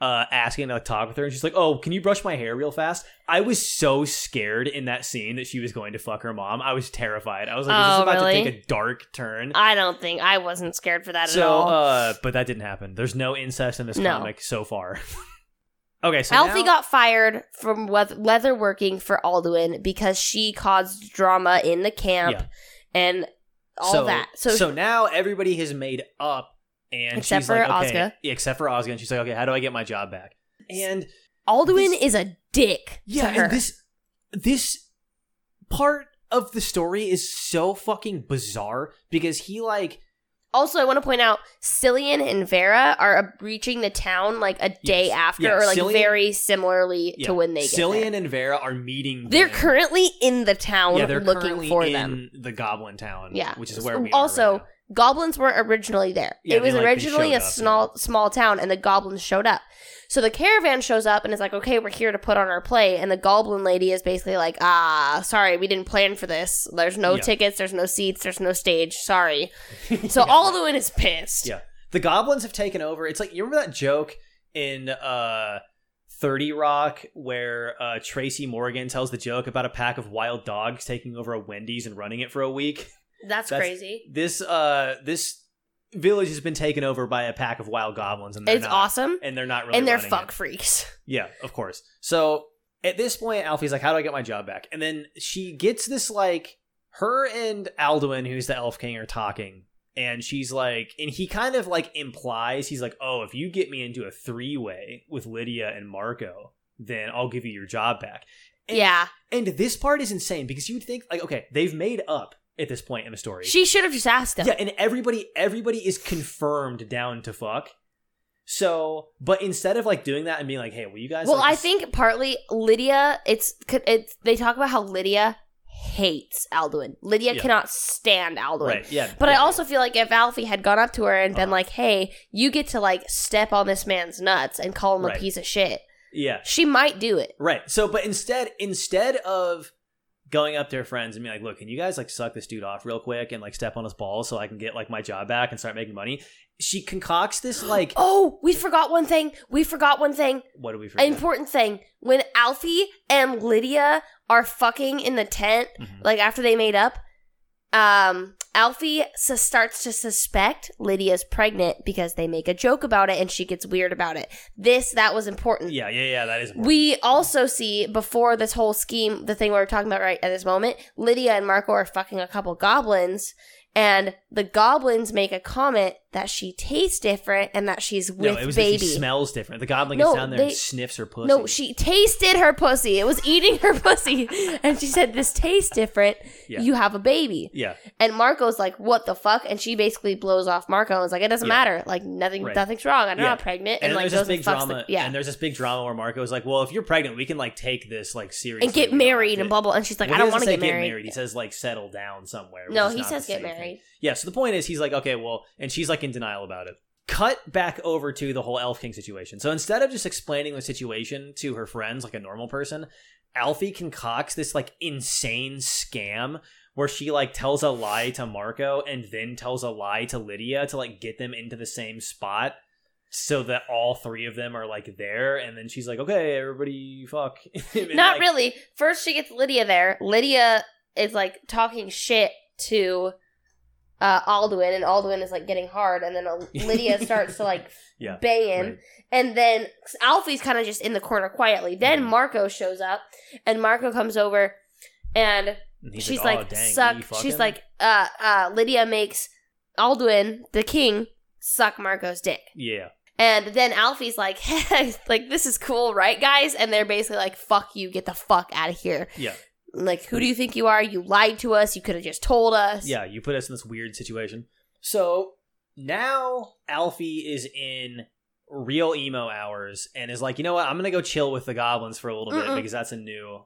uh asking to talk with her and she's like, "Oh, can you brush my hair real fast?" I was so scared in that scene that she was going to fuck her mom. I was terrified. I was like, "Is Oh, this about really? to take a dark turn?" I don't think I wasn't scared for that at so, all. uh, but that didn't happen. There's no incest in this No. comic so far. okay, so Alfie now- got fired from leather leather working for Alduin because she caused drama in the camp Yeah. and all so, that. So, so now everybody has made up, and Except she's for like, okay, Ozga. except for Ozga, and she's like, okay, how do I get my job back? And Alduin this- is a dick yeah, to her. and this this part of the story is so fucking bizarre because he like also, I want to point out Cillian and Vera are reaching the town like a day Yes. after, Yeah, or like Cillian- very similarly yeah, to when they get Cillian there. and Vera are meeting. They're them. currently in the town yeah, they're looking currently for in them. the Goblin Town. Yeah. which is where we Also, are right. Goblins weren't originally there. Yeah, it was they, like, originally a up, small small town, and the goblins showed up. So the caravan shows up and is like, "Okay, we're here to put on our play." And the goblin lady is basically like, "Ah, sorry, we didn't plan for this. There's no Yeah. tickets. There's no seats. There's no stage. Sorry." So Yeah. Alduin is pissed. Yeah. the goblins have taken over. It's like you remember that joke in uh 30 Rock where uh Tracy Morgan tells the joke about a pack of wild dogs taking over a Wendy's and running it for a week. That's, That's- crazy. This uh this village has been taken over by a pack of wild goblins and they're It's not, awesome, and they're not really and they're fuck it. freaks. Yeah, of course. So at this point, Alfie's like, "How do I get my job back?" And then she gets this like her and Alduin, who's the Elf King, are talking, and she's like, and he kind of like implies he's like, "Oh, if you get me into a three way with Lydia and Marco, then I'll give you your job back." And, yeah, And this part is insane because you'd think like, okay, they've made up at this point in the story. she should have just asked him. Yeah, and everybody everybody is confirmed down to fuck. So, but instead of like doing that and being like, "Hey, will you guys?" well, like, I think partly Lydia. It's it's they talk about how Lydia hates Alduin. Lydia Yeah. cannot stand Alduin. right, yeah. But I yeah, also feel like if Alfie had gone up to her and been Uh-huh. like, "Hey, you get to like step on this man's nuts and call him Right. a piece of shit," yeah, she might do it. right. So, but instead, instead of going up to her friends and being like, "Look, can you guys like suck this dude off real quick and like step on his balls so I can get like my job back and start making money?" She concocts this like, Oh, we forgot one thing. We forgot one thing. what do we forget? Important thing. When Alfie and Lydia are fucking in the tent, Mhm. like after they made up, um, Alfie sus- starts to suspect Lydia's pregnant because they make a joke about it and she gets weird about it. This that was important. Yeah, yeah, yeah. That is. important. We also see before this whole scheme, the thing we're talking about right at this moment, Lydia and Marco are fucking a couple goblins, and the goblins make a comment that she tastes different and that she's with no, it was baby. that she smells different. The goblin No, gets down there and sniffs her pussy. no, she tasted her pussy. It was eating her pussy, and she said, "This tastes different. Yeah. You have a baby." Yeah, And Marco's like, "What the fuck?" And she basically blows off Marco and is like, "It doesn't Yeah. matter. Like nothing, Right. nothing's wrong. I'm Yeah. not pregnant." and, And, like there's this big drama. the yeah. and there's this big drama where Marco is like, "Well, if you're pregnant, we can like take this like seriously and get We don't have married and blah. And she's like, Well, "I don't want to get married." He says like settle down somewhere. No, he says get married. Yeah. So the point is, he's like, okay, well, and she's like in denial about it. Cut back over to the whole Elf King situation. So instead of just explaining the situation to her friends like a normal person, Alfie concocts this like insane scam where she like tells a lie to Marco and then tells a lie to Lydia to like get them into the same spot so that all three of them are like there and then she's like okay everybody fuck Not like, really. First, she gets Lydia there. Lydia is like talking shit to uh, Alduin, and Alduin is like getting hard, and then Lydia starts to like Yeah, banging, right. and then Alfie's kind of just in the corner quietly. Then Mhm. Marco shows up, and Marco comes over, and And he's she's "Oh, like, dang, suck. She's fucking?" like, uh, uh, Lydia makes Alduin the king suck Marco's dick. yeah And then Alfie's like, like this is cool, right, guys? And they're basically like, "Fuck you, get the fuck out of here." yeah Like, who do you think you are? You lied to us. You could have just told us. Yeah, you put us in this weird situation. So now Alfie is in real emo hours and is like, you know what? I'm gonna go chill with the goblins for a little bit Mm-mm. because that's a new.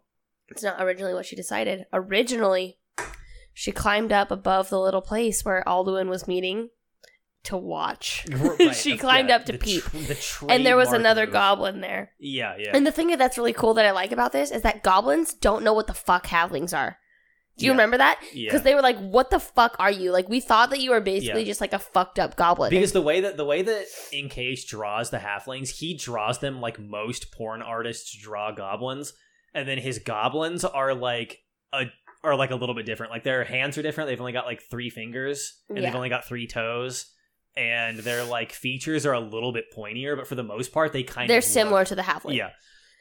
It's not originally what she decided. Originally, she climbed up above the little place where Alduin was meeting to watch. Right, she climbed yeah, up to the peep. tr- the and there was another move. goblin there. Yeah, yeah. And the thing that's really cool that I like about this is that goblins don't know what the fuck halflings are. Do you Yeah. remember that? yeah. Because they were like, "What the fuck are you?" Like we thought that you were basically Yeah. just like a fucked up goblin. because the way that the way that InCase draws the halflings, he draws them like most porn artists draw goblins, and then his goblins are like a are like a little bit different. Like their hands are different. They've only got like three fingers, and they've only got three toes, and their like features are a little bit pointier. But for the most part, they kind of They're similar look- to the halfling. Yeah.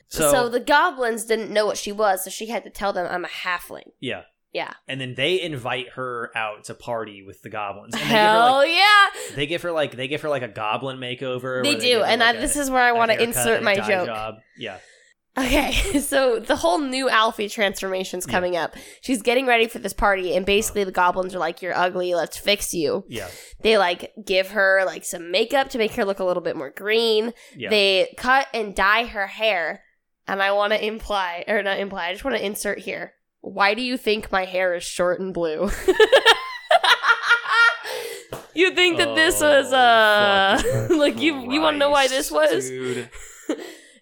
So, So, the goblins didn't know what she was, so she had to tell them, "I'm a halfling." yeah. Yeah. And then they invite her out to party with the goblins. And they Hell like, yeah, they give her like they give her like a goblin makeover. they where do. and like, I, a- this is where I want to insert my joke. Job. Yeah. Okay, so the whole new Alfie transformation's Yeah. coming up. She's getting ready for this party, and basically the goblins are like, "You're ugly. Let's fix you." Yeah. They like give her like some makeup to make her look a little bit more green. Yeah. They cut and dye her hair, and I want to imply or not imply. I just want to insert here. Why do you think my hair is short and blue? you think that this was Oh, uh like you you want to know why this was? dude.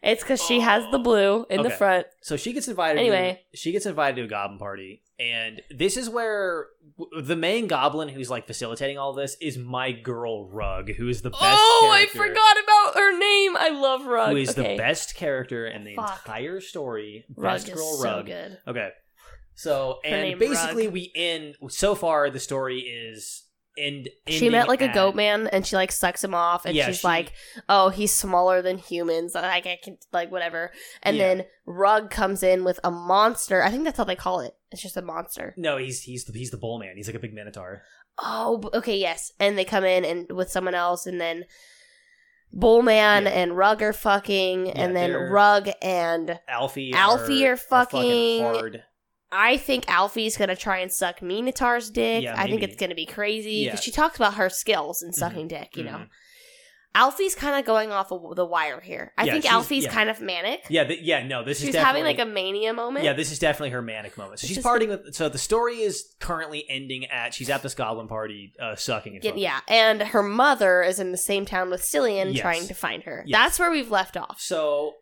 It's because she has the blue in the Okay. front. So she gets invited. Anyway. to, she gets invited to a goblin party, and this is where w- the main goblin who's like facilitating all this is my girl Rug, who is the best. oh, I character- forgot about her name. I love Rug. Who is okay. the best character in the Fuck. entire story? Rug Best is girl so Rug. good. Okay. So Her and name, basically Rug. we end so far the story is end. She met like a goat man, and she like sucks him off, and Yeah, she's she- like, "Oh, he's smaller than humans. Like I can like whatever." And Yeah. then Rug comes in with a monster. I think that's how they call it. It's just a monster. No, he's he's the he's the bull man. He's like a big minotaur. Oh, okay, yes. And they come in and with someone else, and then Bullman Yeah. and Rug are fucking, and then Rug and Alfie. Alfie are fucking- hard. I think Alfie's gonna try and suck Minotaur's dick. Yeah, I think it's gonna be crazy Yeah. because she talks about her skills in sucking dick. You know, Mhm. Alfie's kind of going off of the wire here. I Yeah, think Alfie's yeah. kind of manic. Yeah, th- yeah, no, this is She's definitely having like a mania moment. Yeah, this is definitely her manic moment. So she's is partying with. So the story is currently ending at. She's at this goblin party, uh, sucking and Yeah, yeah, and her mother is in the same town with Cillian Yes. trying to find her. Yes. That's where we've left off. So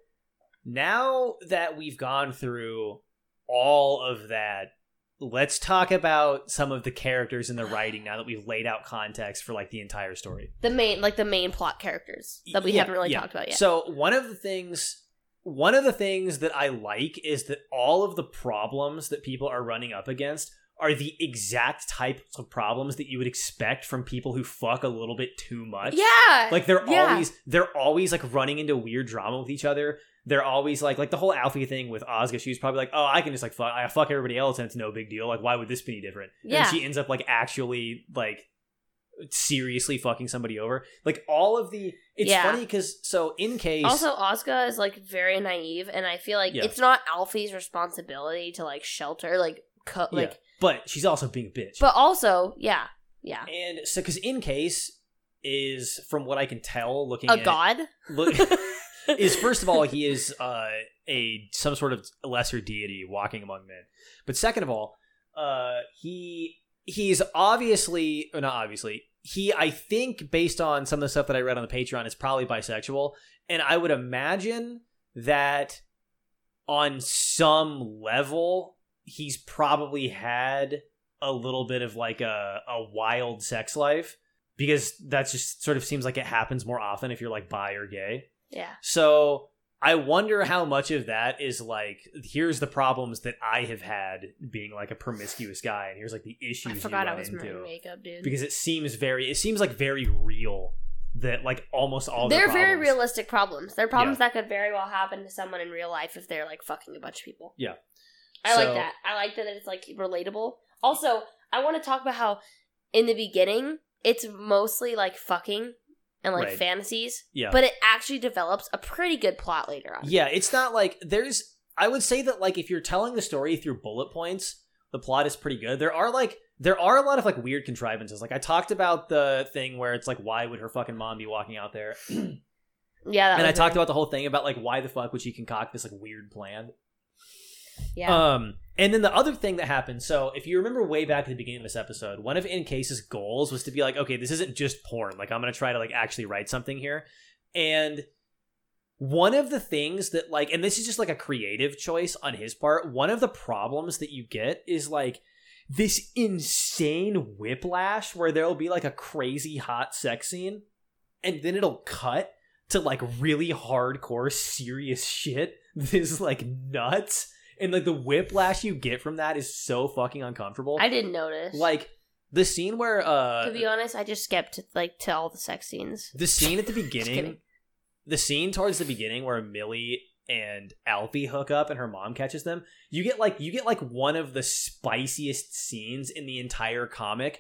now that we've gone through all of that, let's talk about some of the characters in the writing. Now that we've laid out context for like the entire story. The main, like the main plot characters that we Yeah, haven't really yeah. talked about yet. So one of the things one of the things that I like is that all of the problems that people are running up against are the exact types of problems that you would expect from people who fuck a little bit too much. yeah, Like they're Yeah. always they're always like running into weird drama with each other. They're always like like the whole Alfie thing with Ozga. She's probably like, oh, I can just like fuck, I fuck everybody else and it's no big deal. Like, why would this be any different? Yeah. And she ends up like actually like seriously fucking somebody over. Like all of the it's Yeah. funny because so InCase Also, Ozga is like very naive, and I feel like Yeah. it's not Alfie's responsibility to like shelter, like, co- Yeah. like, but she's also being a bitch. but also, yeah, yeah, and so because InCase is from what I can tell, looking a at god. look is first of all he is uh, a some sort of lesser deity walking among men, but second of all, uh, he he's obviously not obviously he I think based on some of the stuff that I read on the Patreon is probably bisexual, and I would imagine that on some level he's probably had a little bit of like a, a wild sex life. Because that just sort of seems like it happens more often if you're like bi or gay. Yeah, So I wonder how much of that is like here's the problems that I have had being like a promiscuous guy, and here's like the issues I you forgot I was into wearing makeup, dude. because it seems very it seems like very real that like almost all they're the very realistic problems. They're problems that could very well happen to someone in real life if they're like fucking a bunch of people. Yeah. I So- like that. I like that it's like relatable. Also, I want to talk about how in the beginning it's mostly like fucking and like Right. fantasies, Yeah. but it actually develops a pretty good plot later on. Yeah, it's not like there's I would say that like if you're telling the story through bullet points, the plot is pretty good. There are like there are a lot of like weird contrivances. Like I talked about the thing where it's like why would her fucking mom be walking out there? Yeah, that and I talked weird. about the whole thing about like why the fuck would she concoct this like weird plan? Yeah. Um, and then the other thing that happened. So if you remember way back at the beginning of this episode, one of InCase's goals was to be like, okay, this isn't just porn. Like I'm gonna try to like actually write something here. And one of the things that like, and this is just like a creative choice on his part. One of the problems that you get is like this insane whiplash where there'll be like a crazy hot sex scene, and then it'll cut to like really hardcore serious shit that is like nuts and like the whiplash you get from that is so fucking uncomfortable I didn't notice. like the scene where uh to be honest, I just skipped like to all the sex scenes. the scene at the beginning the scene towards the beginning where millie and alfie hook up and her mom catches them you get like you get like one of the spiciest scenes in the entire comic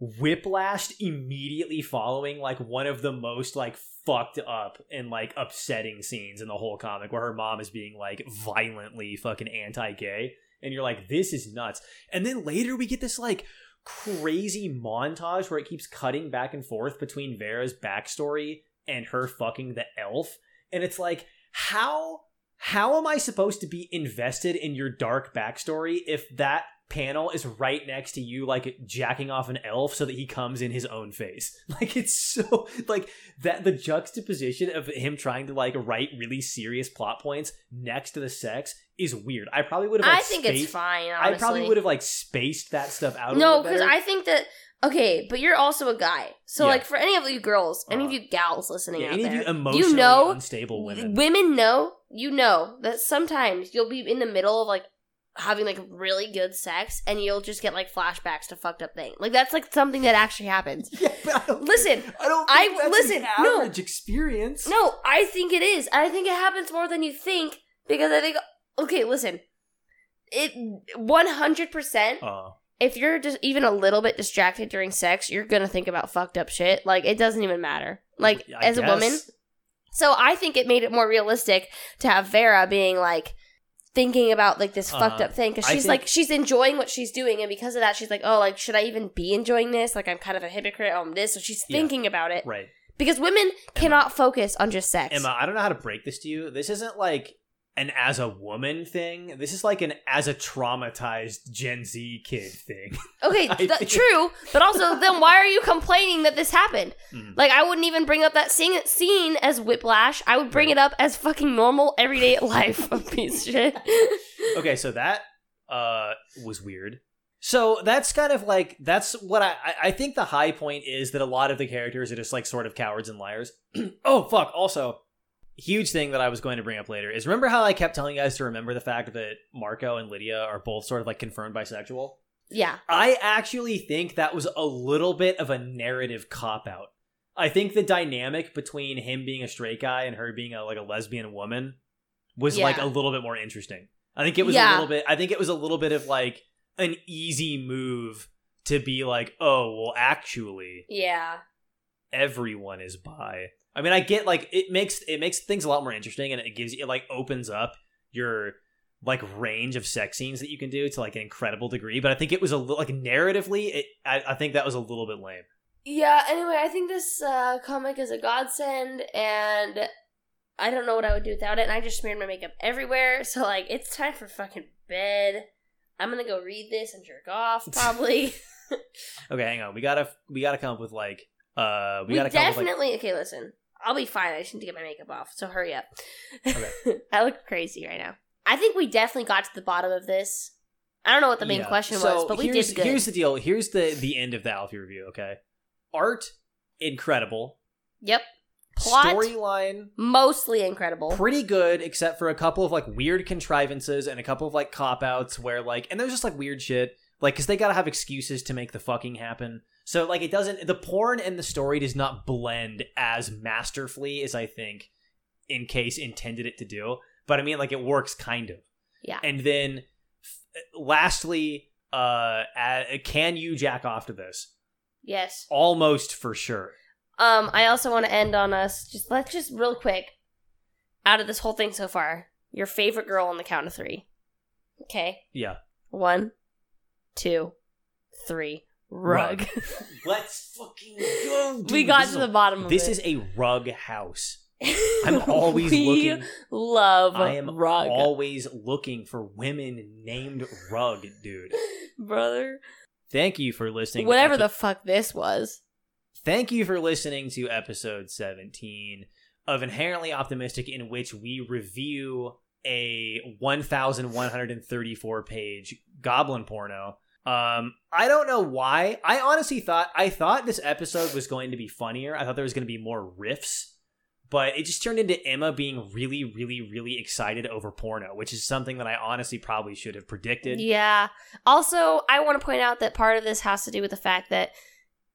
whiplashed immediately following like one of the most like fucked up and like upsetting scenes in the whole comic where her mom is being like violently fucking anti-gay. And you're like this is nuts. And then later we get this like crazy montage where it keeps cutting back and forth between Vera's backstory and her fucking the elf. And it's like how how am I supposed to be invested in your dark backstory if that panel is right next to you like jacking off an elf so that he comes in his own face like it's so like that the juxtaposition of him trying to like write really serious plot points next to the sex is weird i probably would have like, I think it's spaced- fine. Honestly. i probably would have like spaced that stuff out No, because. I think that okay, but you're also a guy. So Yeah. like for any of you girls, any of Uh, you gals listening yeah, out any of there, you emotionally know- unstable women women know, you know that sometimes you'll be in the middle of like having like really good sex and you'll just get like flashbacks to fucked up things. Like that's like something that actually happens. yeah, but I don't Listen, I don't. I- that's listen, an no. average experience. No, I think it is. I think it happens more than you think because I think okay, listen. It 100% Uh, if you're just even a little bit distracted during sex, you're going to think about fucked up shit. Like it doesn't even matter. Like I as a woman. So I think it made it more realistic to have Vera being like thinking about like this fucked Uh, up thing I she's think- like she's enjoying what she's doing and because of that she's like, "Oh, like should I even be enjoying this? Like I'm kind of a hypocrite on this." So she's Yeah. thinking about it right, because women cannot focus on just sex. Emma. I don't know how to break this to you. This isn't like an as a woman thing. This is like an as a traumatized Gen Z kid thing. Okay, th- true, but also then why are you complaining that this happened? Mhm. Like I wouldn't even bring up that scene, scene as whiplash. I would bring Right. it up as fucking normal everyday life of piece of shit. okay, so that uh was weird. So that's kind of like that's what I- I think the high point is that a lot of the characters are just like sort of cowards and liars. oh fuck! Also, huge thing that I was going to bring up later is remember how I kept telling you guys to remember the fact that Marco and Lydia are both sort of like confirmed bisexual. yeah, I actually think that was a little bit of a narrative cop out. I think the dynamic between him being a straight guy and her being a like a lesbian woman was like a little bit more interesting. I think it was a little bit I think it was a little bit of like an easy move to be like, "Oh, well actually yeah, everyone is bi." I mean, I get like it makes it makes things a lot more interesting and it gives you it like opens up your like range of sex scenes that you can do to like an incredible degree. But I think it was a little like narratively, it, I, I think that was a little bit lame. yeah. Anyway, I think this uh, comic is a godsend, and I don't know what I would do without it. And I just smeared my makeup everywhere, so like it's time for fucking bed. I'm gonna go read this and jerk off probably. Okay, hang on. We gotta we gotta come up with like uh we, we gotta come up with like definitely okay. Listen, I'll be fine. I just need to get my makeup off. So hurry up. Okay. I look crazy right now. I think we definitely got to the bottom of this. I don't know what the main Yeah. question So was, but we did good. Here's the deal. Here's the the end of the Alfie review. Okay, art incredible. Yep. Plot Storyline mostly incredible. pretty good except for a couple of like weird contrivances and a couple of like cop outs where like and there's just like weird shit like because they gotta have excuses to make the fucking happen so like it doesn't the porn and the story does not blend as masterfully as i think InCase intended it to do but i mean like it works kind of Yeah. and then f- lastly uh a- can you jack off to this yes. almost for sure Um, I also want to end on us just let's just real quick out of this whole thing so far. your favorite girl on the count of three. Okay. Yeah. One, two, three. Rug. Let's fucking go. we got This to the a- bottom of This is a rug house. I'm always we looking. love I am rug, always looking for women named Rug, dude. brother. Thank you for listening. Whatever epi- the fuck this was. Thank you for listening to episode 17 of Inherently Optimistic, in which we review a 1,134 page goblin porno. Um, I don't know why. I honestly thought I thought this episode was going to be funnier. I thought there was going to be more riffs, but it just turned into Emma being really, really, really excited over porno, which is something that I honestly probably should have predicted. Yeah. Also, I want to point out that part of this has to do with the fact that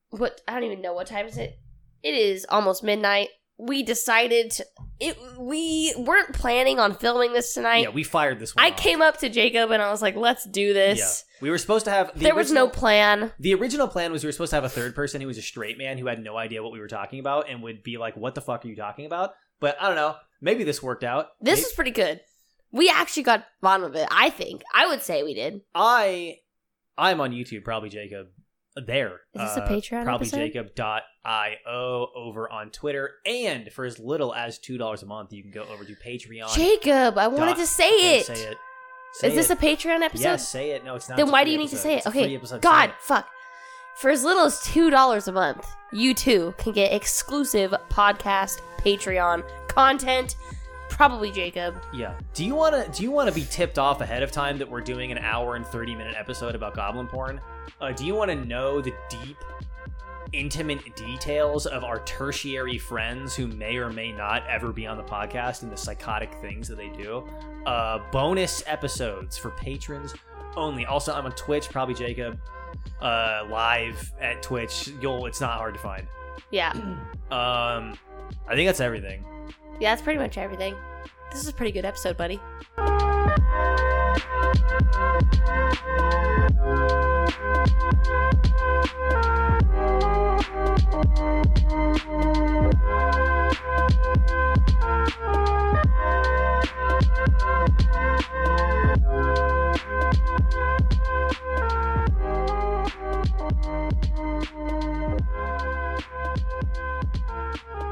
what I don't even know what time is it. It is almost midnight. We decided to, it. We weren't planning on filming this tonight. Yeah, we fired this one. I off. came up to Jacob and I was like, "Let's do this." Yeah, we were supposed to have. The there was no plan. The original plan was we were supposed to have a third person who was a straight man who had no idea what we were talking about and would be like, "What the fuck are you talking about?" But I don't know. Maybe this worked out. This May- is pretty good. We actually got bottom of it. I think. I would say we did. I I'm on YouTube. Probably Jacob. There. Is this a Uh, Patreon Probably episode? Jacob.io over on Twitter. And for as little as $2 a month, you can go over to Patreon. Jacob, I wanted Dot- to say it. Say it. Is Say this it. a Patreon episode? Yes, say it. No, it's not. Then It's why do you need to say it? It's Okay. episode. God, fuck. For as little as two dollars a month, you too can get exclusive podcast, Patreon content. Probably Jacob. Yeah. Do you want to do you want to be tipped off ahead of time that we're doing an hour and 30 minute episode about goblin porn? Uh, do you want to know the deep intimate details of our tertiary friends who may or may not ever be on the podcast and the psychotic things that they do? Uh, bonus episodes for patrons only. Also, I'm on Twitch, probably Jacob. Uh, live at Twitch. You'll it's not hard to find. Yeah. Um, I think that's everything yeah, that's pretty much everything. This is a pretty good episode, buddy. Thank you.